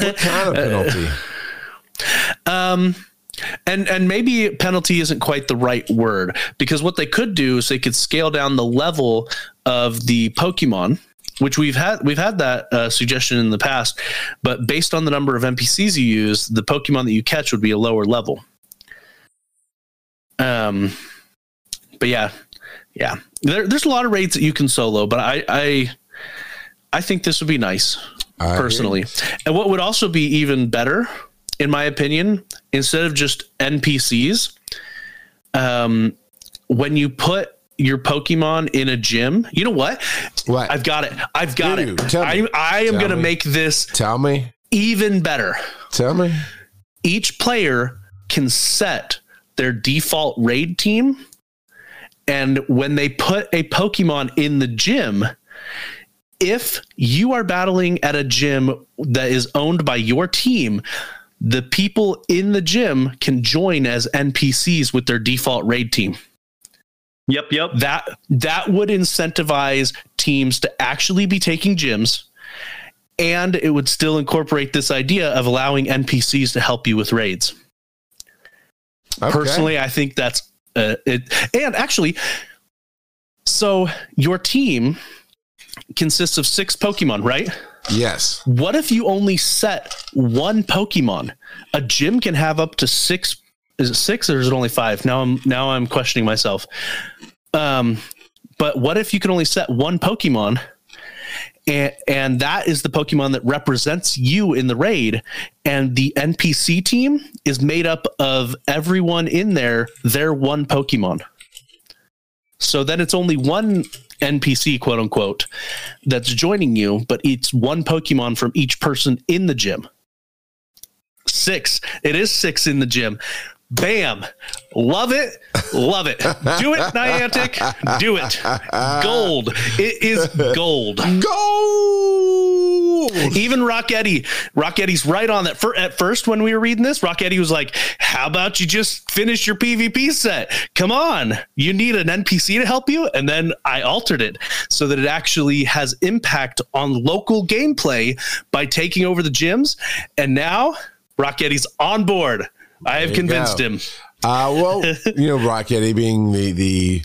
What kind of penalty? um, and and maybe penalty isn't quite the right word because what they could do is they could scale down the level of the Pokemon, which we've had we've had that uh, suggestion in the past, but based on the number of NPCs you use, the Pokemon that you catch would be a lower level. Um, but yeah, yeah, there, there's a lot of raids that you can solo, but I I I think this would be nice I personally. And what would also be even better, in my opinion, instead of just NPCs, um, when you put your Pokemon in a gym, you know what? What? I've got it. I've got Dude, it. I. I am going to make this Tell me. even better. Tell me. Each player can set their default raid team. And when they put a Pokemon in the gym, if you are battling at a gym that is owned by your team, the people in the gym can join as NPCs with their default raid team. Yep, yep. That that would incentivize teams to actually be taking gyms and it would still incorporate this idea of allowing NPCs to help you with raids. Okay. Personally, I think that's uh, it. And actually, so your team consists of six Pokemon, right? Yes. What if you only set one Pokemon? A gym can have up to six. Is it six or is it only five? Now I'm now I'm questioning myself. Um, but what if you can only set one Pokemon? And, and that is the Pokemon that represents you in the raid. And the NPC team is made up of everyone in there, their one Pokemon. So then it's only one NPC, quote unquote, that's joining you, but it's one Pokemon from each person in the gym. Six. It is six in the gym. Bam. Love it. Love it. Do it, Niantic. Do it. Gold. It is gold. Go. Even Rocketti, Rockettie's right on that. For, at first, when we were reading this, Rocketti was like, "How about you just finish your PvP set? Come on, you need an NPC to help you." And then I altered it so that it actually has impact on local gameplay by taking over the gyms. And now Rocketti's on board. I have convinced go. him. Uh, well, you know, Rock Eddie being the the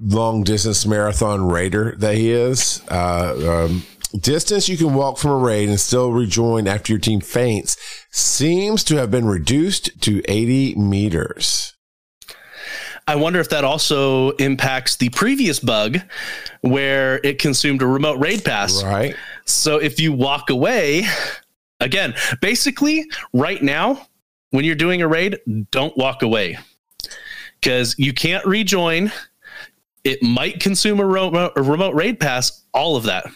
long distance marathon raider that he is. Uh, um, distance you can walk from a raid and still rejoin after your team faints seems to have been reduced to 80 meters. I wonder if that also impacts the previous bug where it consumed a remote raid pass. Right. So if you walk away, again, basically, right now, when you're doing a raid, don't walk away because you can't rejoin. It might consume a remote, a remote raid pass, all of that.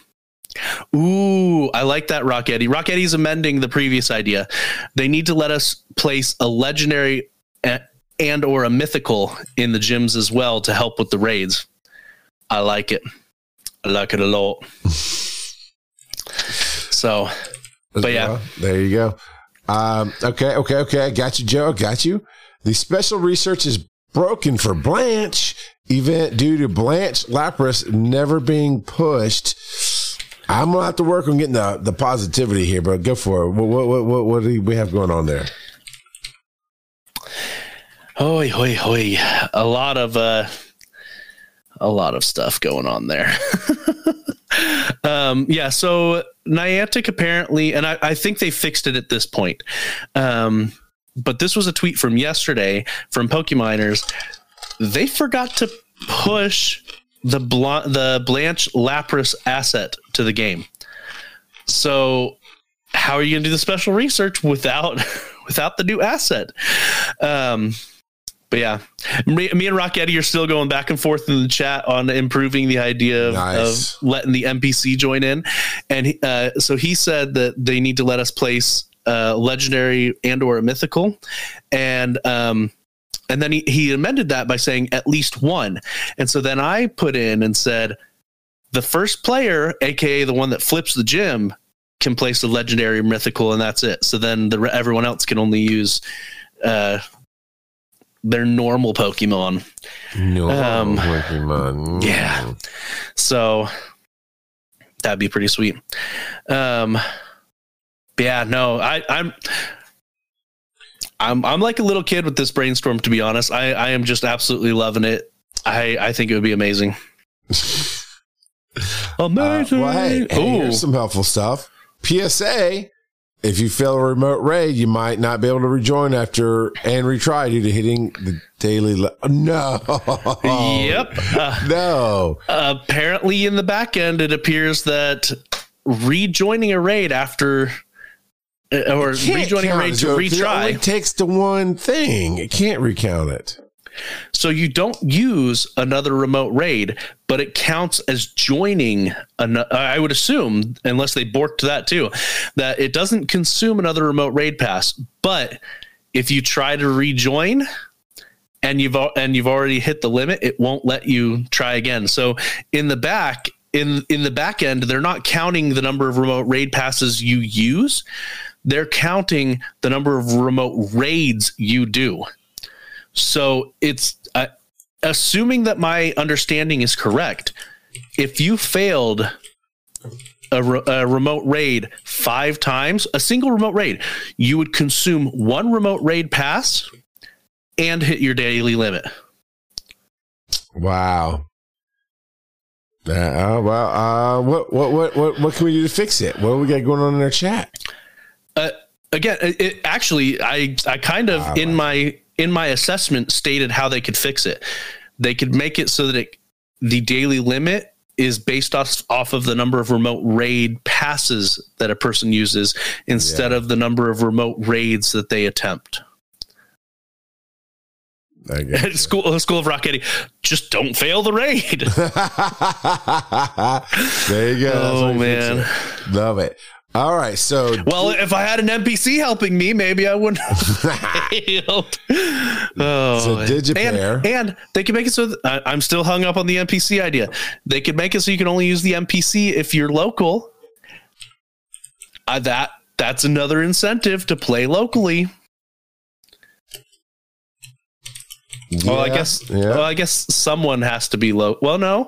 Ooh, I like that, Rock Eddie. Rock Eddie's amending the previous idea. They need to let us place a legendary and or a mythical in the gyms as well to help with the raids. I like it. I like it a lot. so But yeah. Well, there you go. Um, okay, okay, okay. I got you, Joe. I got you. The special research is broken for Blanche event due to Blanche Lapras never being pushed. I'm gonna have to work on getting the, the positivity here, but go for it. What what what what, do we have going on there? Hoi, hoi, hoi. A lot of uh, a lot of stuff going on there. um, yeah. So Niantic apparently, and I, I think they fixed it at this point. Um, but this was a tweet from yesterday from Pokeminers. They forgot to push the Bl- the Blanche Lapras asset to the game. So how are you going to do the special research without without the new asset? Um, but yeah, me, me and Rocketti are still going back and forth in the chat on improving the idea of, Nice. of letting the NPC join in. And uh, so he said that they need to let us place uh, legendary and or a mythical, and um, and then he, he amended that by saying at least one. And so then I put in and said the first player, aka the one that flips the gym, can place a legendary mythical, and that's it. So then the everyone else can only use uh, their normal Pokemon. No, Um, Pokemon. yeah. So that'd be pretty sweet. Um, yeah, no, I, I'm, I'm, I'm like a little kid with this brainstorm. To be honest, I, I am just absolutely loving it. I, I think it would be amazing. Uh, amazing. well, hey, hey, Ooh. here's some helpful stuff. PSA: If you fail a remote raid, you might not be able to rejoin after and retry due to hitting the daily. Le- no. Yep. Uh, No. apparently, in the back end, it appears that rejoining a raid after. Uh, Or rejoining a raid to 'cause It only retry. takes the one thing. It can't recount it. So you don't use another remote raid, but it counts as joining. An, I would assume, unless they borked that too, that it doesn't consume another remote raid pass. But if you try to rejoin and you've and you've already hit the limit, it won't let you try again. So in the back in in the back end, they're not counting the number of remote raid passes you use. They're counting the number of remote raids you do. So it's uh, assuming that my understanding is correct. If you failed a, re- a remote raid five times, a single remote raid, you would consume one remote raid pass and hit your daily limit. Wow. Uh, well, uh, what, what, what, what, what can we do to fix it? What do we got going on in our chat? Uh, again, it, actually, I, I kind of Ah, in my in my assessment stated how they could fix it. They could make it so that it, the daily limit is based off off of the number of remote raid passes that a person uses instead Yeah. of the number of remote raids that they attempt. School School of Rock Eddie, just don't fail the raid. there you go. Oh, how you fix man. Love it. All right. So, well, if I had an NPC helping me, maybe I wouldn't. Oh, So Digipair- and, and they can make it so that, I, I'm still hung up on the NPC idea. They could make it so you can only use the NPC if you're local. Uh, that that's another incentive to play locally. Well, I guess. yeah. Well, I guess someone has to be low. Well, no,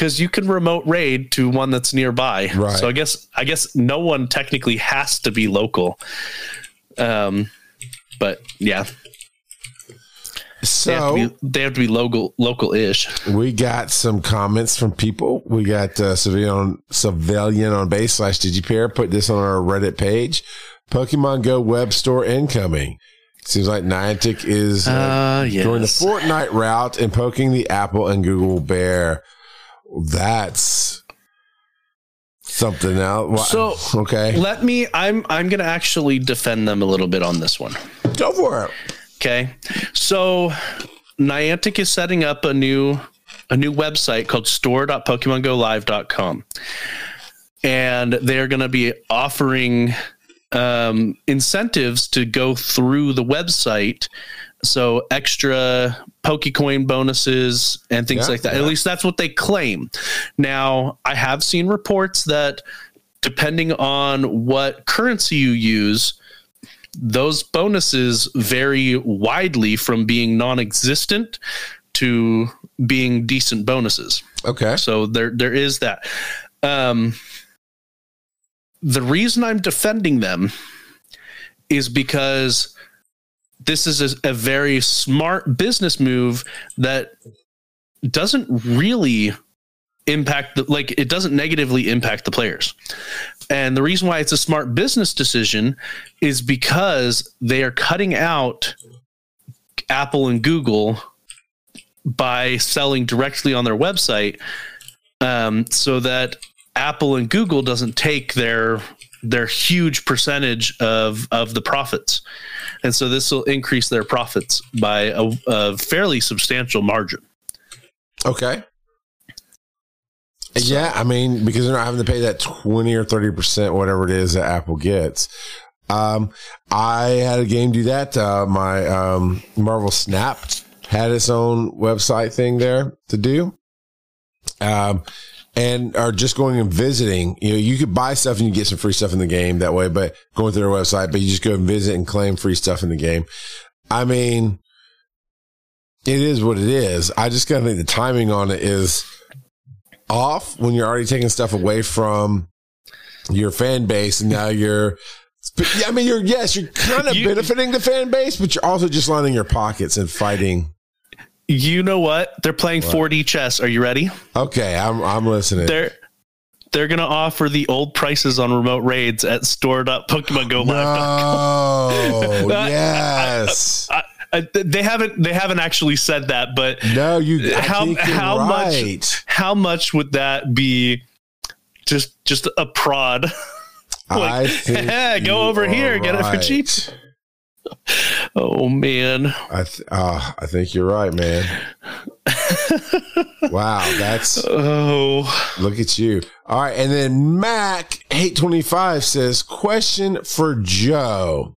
because you can remote raid to one that's nearby. Right. So I guess I guess no one technically has to be local. Um, but yeah, they have so to be, they have to be local local ish. we got some comments from people. We got uh, civilian civilian on base slash digipair. Put this on our Reddit page. Pokemon Go web store incoming. Seems like Niantic is uh, Uh, going the. Fortnite route and poking the Apple and Google bear. That's something else. So- okay, Let me. I'm I'm gonna actually defend them a little bit on this one. go for it. Okay. So Niantic is setting up a new a new website called store.pokemongolive.com. And they're going to be offering um, incentives to go through the website. So extra Pokecoin bonuses and things Yeah, like that. yeah. At least that's what they claim. Now, I have seen reports that depending on what currency you use, those bonuses vary widely from being non-existent to being decent bonuses. Okay, So there there is that. Um, the reason I'm defending them is because this is a, a very smart business move that doesn't really impact the like it doesn't negatively impact the players. And the reason why it's a smart business decision is because they are cutting out Apple and Google by selling directly on their website um, so that Apple and Google doesn't take their their huge percentage of of the profits. And so this will increase their profits by a, a fairly substantial margin. okay. Yeah, I mean, because they're not having to pay that 20 or 30%, whatever it is that Apple gets. Um, I had a game do that. Uh, my, um, Marvel Snap had its own website thing there to do. Um, and are just going and visiting. You know, you could buy stuff and you get some free stuff in the game that way, but going through their website, but you just go and visit and claim free stuff in the game. I mean, it is what it is. I just gotta think the timing on it is off when you're already taking stuff away from your fan base, and now you're. I mean, you're yes, you're kind of You- benefiting the fan base, but you're also just lining your pockets and fighting. You know what? They're playing 4D chess. Are you ready? Okay, I'm I'm listening. They're they're gonna offer the old prices on remote raids at store.pokemongo. No, yes, I, I, they haven't they haven't actually said that, but no, you. I how how right. much how much would that be? Just just a prod. I Like, think "Hey, go over here, get it for cheap." Oh man, I th- uh, I think you're right, man. wow, that's oh look at you. All right, and then Mac eight twenty five says, question for Joe.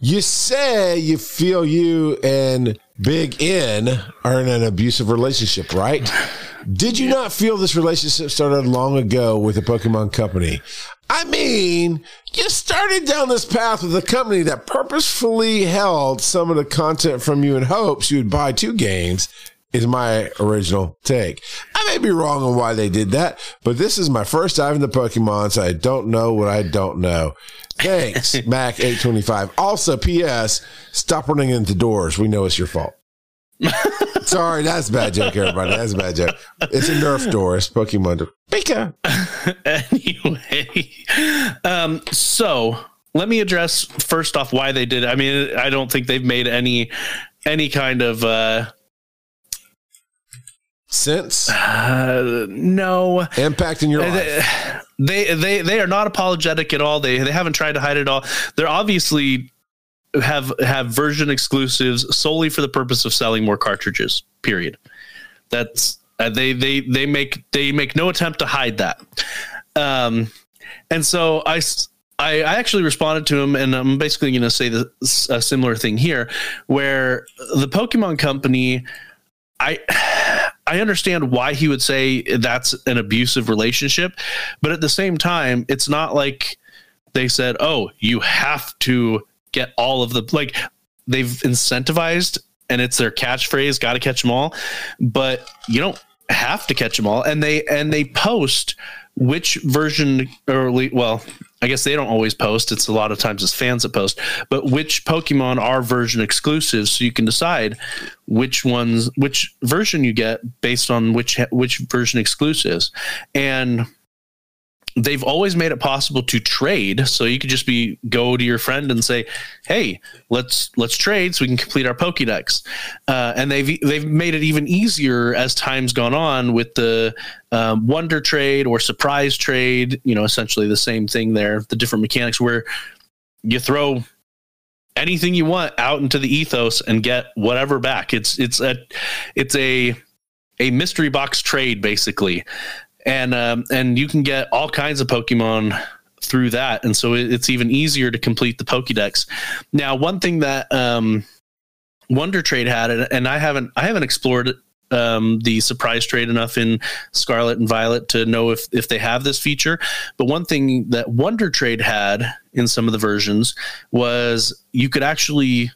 You say you feel you and Big N are in an abusive relationship, right? Did you not feel this relationship started long ago with the Pokemon Company? I mean, you started down this path with a company that purposefully held some of the content from you in hopes you would buy two games, is my original take. I may be wrong on why they did that, but this is my first dive in the Pokemon, so I don't know what I don't know. Thanks, Mac825. Also, P.S. Stop running into doors. We know it's your fault. Sorry, that's a bad joke, everybody. That's a bad joke. It's a Nerf door. It's Pokemon. Pika. anyway, um, so let me address first off why they did. it. I mean, I don't think they've made any any kind of uh, Sense? uh no. Impact in your life. They they they are not apologetic at all. They they haven't tried to hide it all. They're obviously have have version exclusives solely for the purpose of selling more cartridges. Period. That's uh, they they they make they make no attempt to hide that. Um, and so I I actually responded to him, and I'm basically going to say the, a similar thing here, where the Pokemon Company, I I understand why he would say that's an abusive relationship, but at the same time, it's not like they said, "Oh, you have to get all of the like." They've incentivized, and it's their catchphrase, "Got to catch them all," but you don't have to catch them all, and they and they post which version or well i guess they don't always post it's a lot of times it's fans that post but which pokemon are version exclusives so you can decide which ones which version you get based on which which version exclusives and they've always made it possible to trade. So you could just be go to your friend and say hey let's let's trade so we can complete our pokédex. Uh, and they've they've made it even easier as time's gone on with the um, wonder trade or surprise trade you know essentially the same thing there the different mechanics where you throw anything you want out into the ethos and get whatever back. It's it's a it's a a mystery box trade basically and um, and you can get all kinds of Pokemon through that, and so it, it's even easier to complete the Pokédex. Now, one thing that um, Wonder Trade had, and, I haven't I haven't explored um, the surprise trade enough in Scarlet and Violet to know if if they have this feature. But one thing that Wonder Trade had in some of the versions was you could actually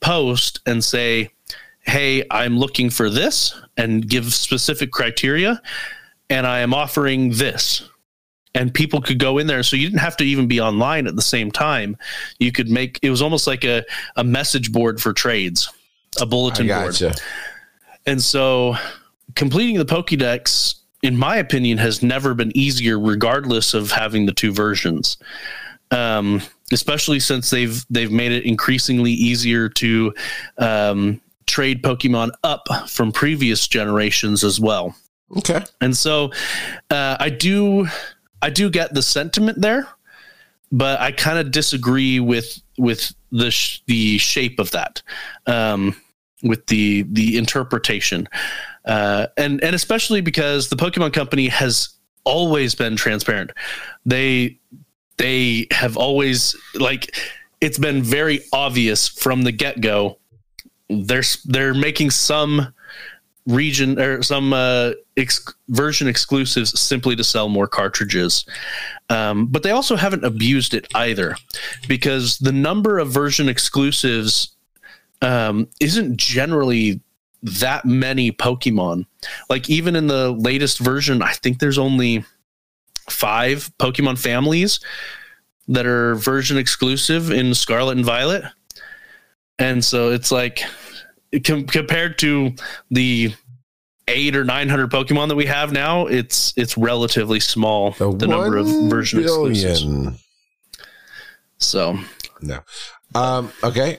post and say, "Hey, I'm looking for this," and give specific criteria and I am offering this. And people could go in there. So you didn't have to even be online at the same time. You could make it was almost like a, a message board for trades, a bulletin board. And so completing the Pokédex, in my opinion, has never been easier, regardless of having the two versions. Um, especially since they've they've made it increasingly easier to um, trade Pokemon up from previous generations as well. Okay. And so uh, I do I do get the sentiment there, but I kind of disagree with with the sh- the shape of that, um, with the the interpretation, uh, and and especially because the Pokemon Company has always been transparent. They they have always like it's been very obvious from the get go. They're they're making some region or some uh, ex- version exclusives simply to sell more cartridges. Um, but they also haven't abused it either because the number of version exclusives um, isn't generally that many Pokemon. Like even in the latest version, I think there's only five Pokemon families that are version exclusive in Scarlet and Violet. And so it's like com- compared to the eight or nine hundred Pokemon that we have now, it's it's relatively small the, number of one version exclusives. So No. Um, okay.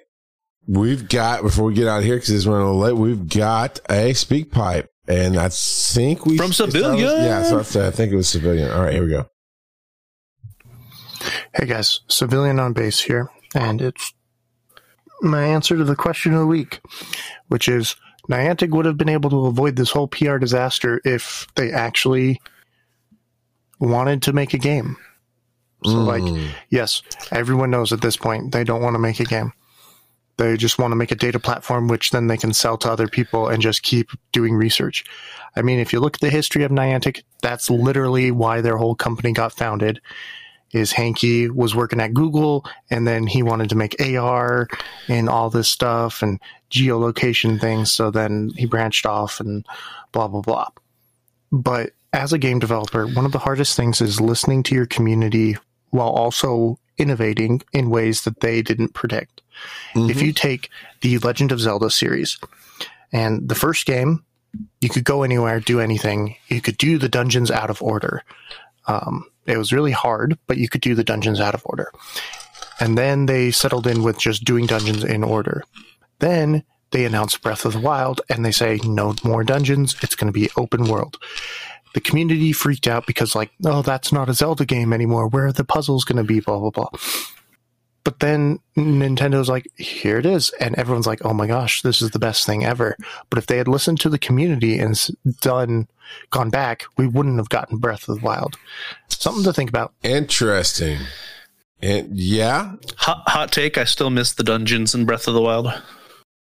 We've got, before we get out of here, because it's running a little late, we've got a speak pipe. And I think we. From Civilian. Yeah, so I said- I think it was civilian. All right, here we go. Hey guys, civilian on base here, and it's my answer to the question of the week, which is Niantic would have been able to avoid this whole PR disaster if they actually wanted to make a game. So, like, Mm. yes, everyone knows at this point they don't want to make a game. They just want to make a data platform, which then they can sell to other people and just keep doing research. I mean, if you look at the history of Niantic, that's literally why their whole company got founded. Is Hanke was working at Google, and then he wanted to make AR and all this stuff and geolocation things. So then he branched off and blah blah blah. But as a game developer, one of the hardest things is listening to your community while also innovating in ways that they didn't predict. If you take the Legend of Zelda series and the first game, you could go anywhere, do anything. You could do the dungeons out of order. Um, it was really hard, but you could do the dungeons out of order. And then they settled in with just doing dungeons in order. Then they announced Breath of the Wild and they say no more dungeons. It's going to be open world. The community freaked out because, like, oh, that's not a Zelda game anymore. Where are the puzzles going to be? Blah, blah, blah. But then Nintendo's like, here it is. And everyone's like, oh my gosh, this is the best thing ever. But if they had listened to the community and done, gone back, we wouldn't have gotten Breath of the Wild. Something to think about. Interesting. And yeah, hot hot take, I still miss the dungeons in Breath of the Wild.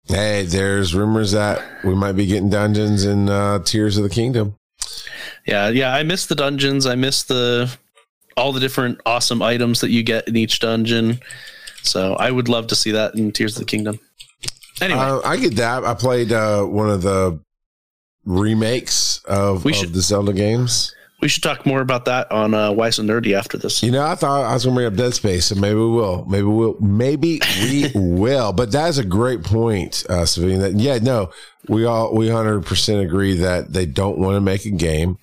hey, there's rumors that we might be getting dungeons in uh, Tears of the Kingdom. Yeah, yeah, I miss the dungeons. I miss the all the different awesome items that you get in each dungeon. So I would love to see that in Tears of the Kingdom. Anyway, Uh, I get that. I played uh, one of the remakes of, We of should- the Zelda games. we should talk more about that on uh, Wise and Nerdy after this. You know, I thought I was going to bring up Dead Space, so maybe we will. Maybe we'll. Maybe we will. But that's a great point, uh, Civilian. That yeah, no, we all we hundred percent agree that they don't want to make a game,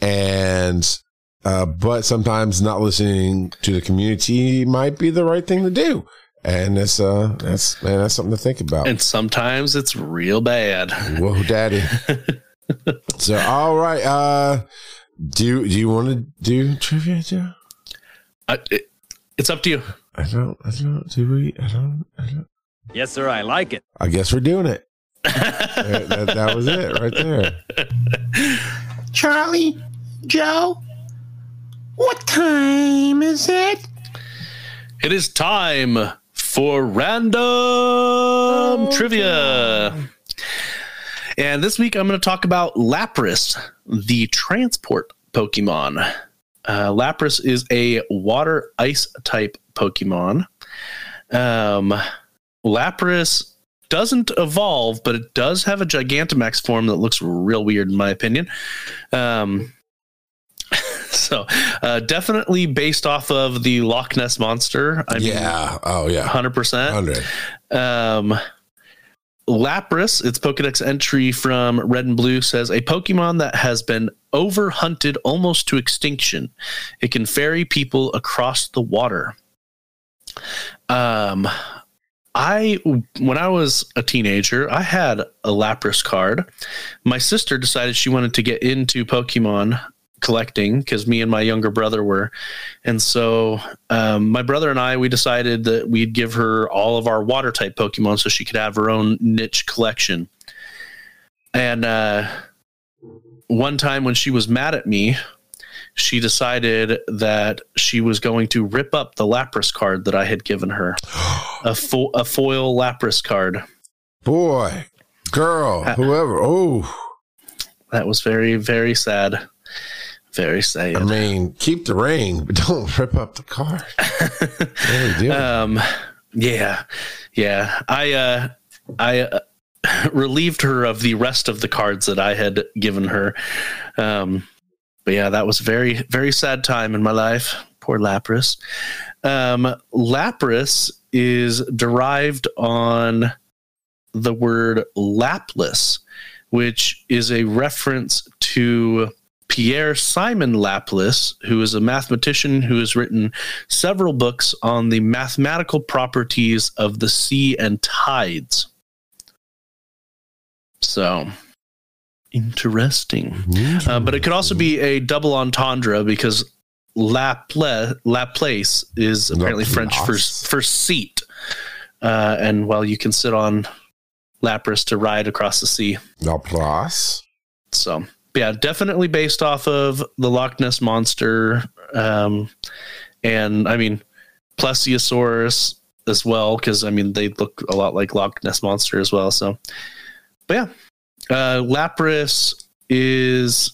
and uh, but sometimes not listening to the community might be the right thing to do, and that's uh that's man that's something to think about. And sometimes it's real bad. Whoa, daddy. so all right, uh, do do you want to do trivia, Joe? Uh, it, it's up to you. I don't. I don't. Do we? I don't. I don't. Yes, sir. I like it. I guess we're doing it. that, that, that was it right there. Charlie, Joe, what time is it? It is time for random trivia. And this week I'm going to talk about Lapras, the transport Pokemon. Uh, Lapras is a water ice type Pokemon. Um, Lapras doesn't evolve, but it does have a Gigantamax form that looks real weird, in my opinion. Um, so, uh, definitely based off of the Loch Ness monster. I yeah. oh yeah. hundred percent. Hundred. Um, Lapras, its Pokedex entry from Red and Blue says a Pokemon that has been overhunted almost to extinction. It can ferry people across the water. Um, I when I was a teenager, I had a Lapras card. My sister decided she wanted to get into Pokemon collecting because me and my younger brother were, and so um, my brother and I we decided that we'd give her all of our water type Pokemon so she could have her own niche collection. And uh, one time when she was mad at me, she decided that she was going to rip up the Lapras card that I had given her, a, fo- a foil Lapras card. Boy, girl, whoever. Oh, That was very very sad. Very sad. I mean, keep the ring, but don't rip up the do. um yeah yeah i uh i uh, relieved her of the rest of the cards that I had given her. Um, but yeah, that was a very very sad time in my life. Poor Lapras. Um, Lapras is derived on the word Laplace, which is a reference to Pierre Simon Laplace, who is a mathematician who has written several books on the mathematical properties of the sea and tides. So interesting. Uh, but it could also be a double entendre because Laplace, Laplace is apparently French for, for seat. Uh, and well, you can sit on Lapras to ride across the sea. Laplace. So, yeah, definitely based off of the Loch Ness monster, um, and I mean Plesiosaurus as well, because I mean they look a lot like Loch Ness monster as well. So, but yeah, uh, Lapras is.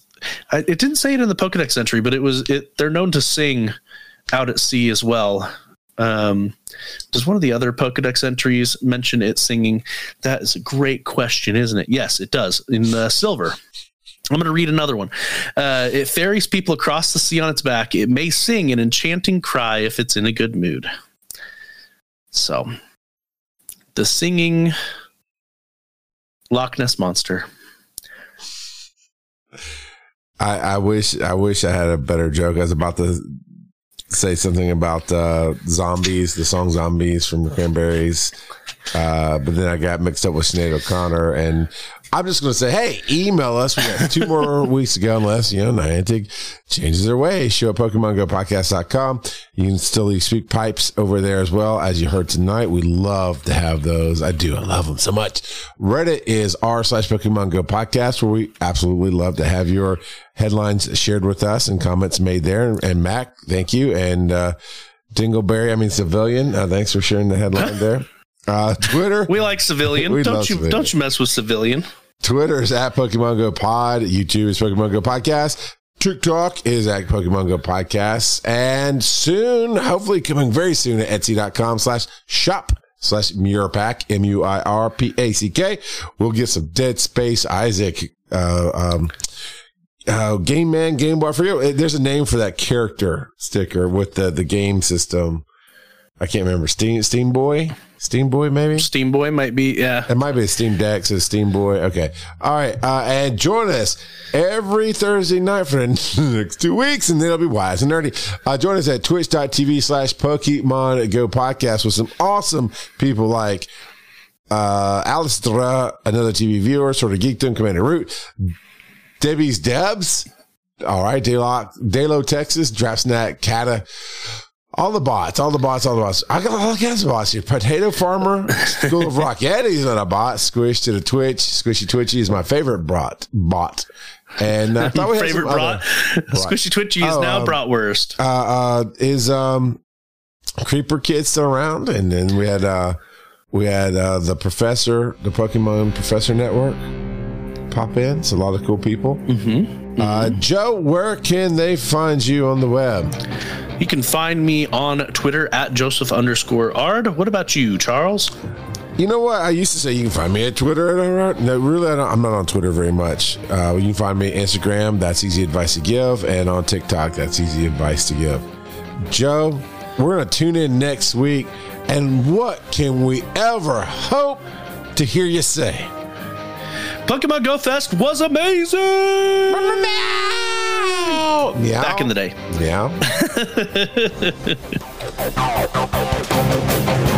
I, it didn't say it in the Pokedex entry, but it was. It they're known to sing out at sea as well. Um, does one of the other Pokedex entries mention it singing? That is a great question, isn't it? Yes, it does in uh, silver. I'm going to read another one. Uh, it ferries people across the sea on its back. It may sing an enchanting cry if it's in a good mood. So, the singing Loch Ness monster. I, I wish I wish I had a better joke. I was about to say something about uh, zombies, the song "Zombies" from Cranberries, uh, but then I got mixed up with Sinead O'Connor, and I'm just going to say, hey, email us. We got two more weeks to go, unless you know Niantic changes their way. Show at PokemonGoPodcast.com. You can still leave speak pipes over there as well, as you heard tonight. We love to have those. I do. I love them so much. Reddit is r slash Pokemon Go Podcast, where we absolutely love to have your headlines shared with us and comments made there. And Mac, thank you. And uh, Dingleberry, I mean civilian, uh, thanks for sharing the headline there. Uh, Twitter, We like civilian. We don't you civilian. don't you mess with civilian. Twitter is at Pokemon Go Pod. YouTube is Pokemon Go Podcast. TikTok is at Pokemon Go Podcast. And soon, hopefully coming very soon at Etsy.com slash shop slash Muirpack, M-U-I-R-P-A-C-K. We'll get some Dead Space Isaac, uh, um, uh, Game Man, Game Boy. I forget. There's a name for that character sticker with the, the game system. I can't remember. Steam, Steam Boy? Steam Boy, maybe? Steam Boy might be, yeah. It might be a Steam Deck, so Steam Boy. Okay. All right. Uh, and join us every Thursday night for the next two weeks, and then it'll be wise and nerdy. Uh, join us at twitch.tv slash Pokemon Go podcast with some awesome people like uh, Alistair, another TV viewer, sort of geekdom, Commander Root, Debbie's Debs. All right. Daylock, Daylo, Texas, Draft Snack, Kata. All the bots, all the bots, all the bots. I got all kinds of bots here. Potato Farmer, School of Rock. Eddie's not a bot. Squish to the Twitch. Squishy Twitchy is my favorite bot. Bot. And uh, I thought we had Favorite brat. other- Squishy Twitchy is Oh, now um, bratwurst. uh, uh, is um, Creeper Kid still around? And then we had uh, we had uh, the Professor, the Pokemon Professor Network, pop in. It's a lot of cool people. Mm-hmm. Uh, Joe, where can they find you on the web? You can find me on Twitter at Joseph underscore Ard. What about you, Charles? You know what? I used to say you can find me at Twitter. No, really, I don't, I'm not on Twitter very much. Uh, you can find me at Instagram. That's easy advice to give, and on TikTok. That's easy advice to give. Joe, we're gonna tune in next week, and what can we ever hope to hear you say? Pokemon Go Fest was amazing. Meow. Back in the day. Yeah.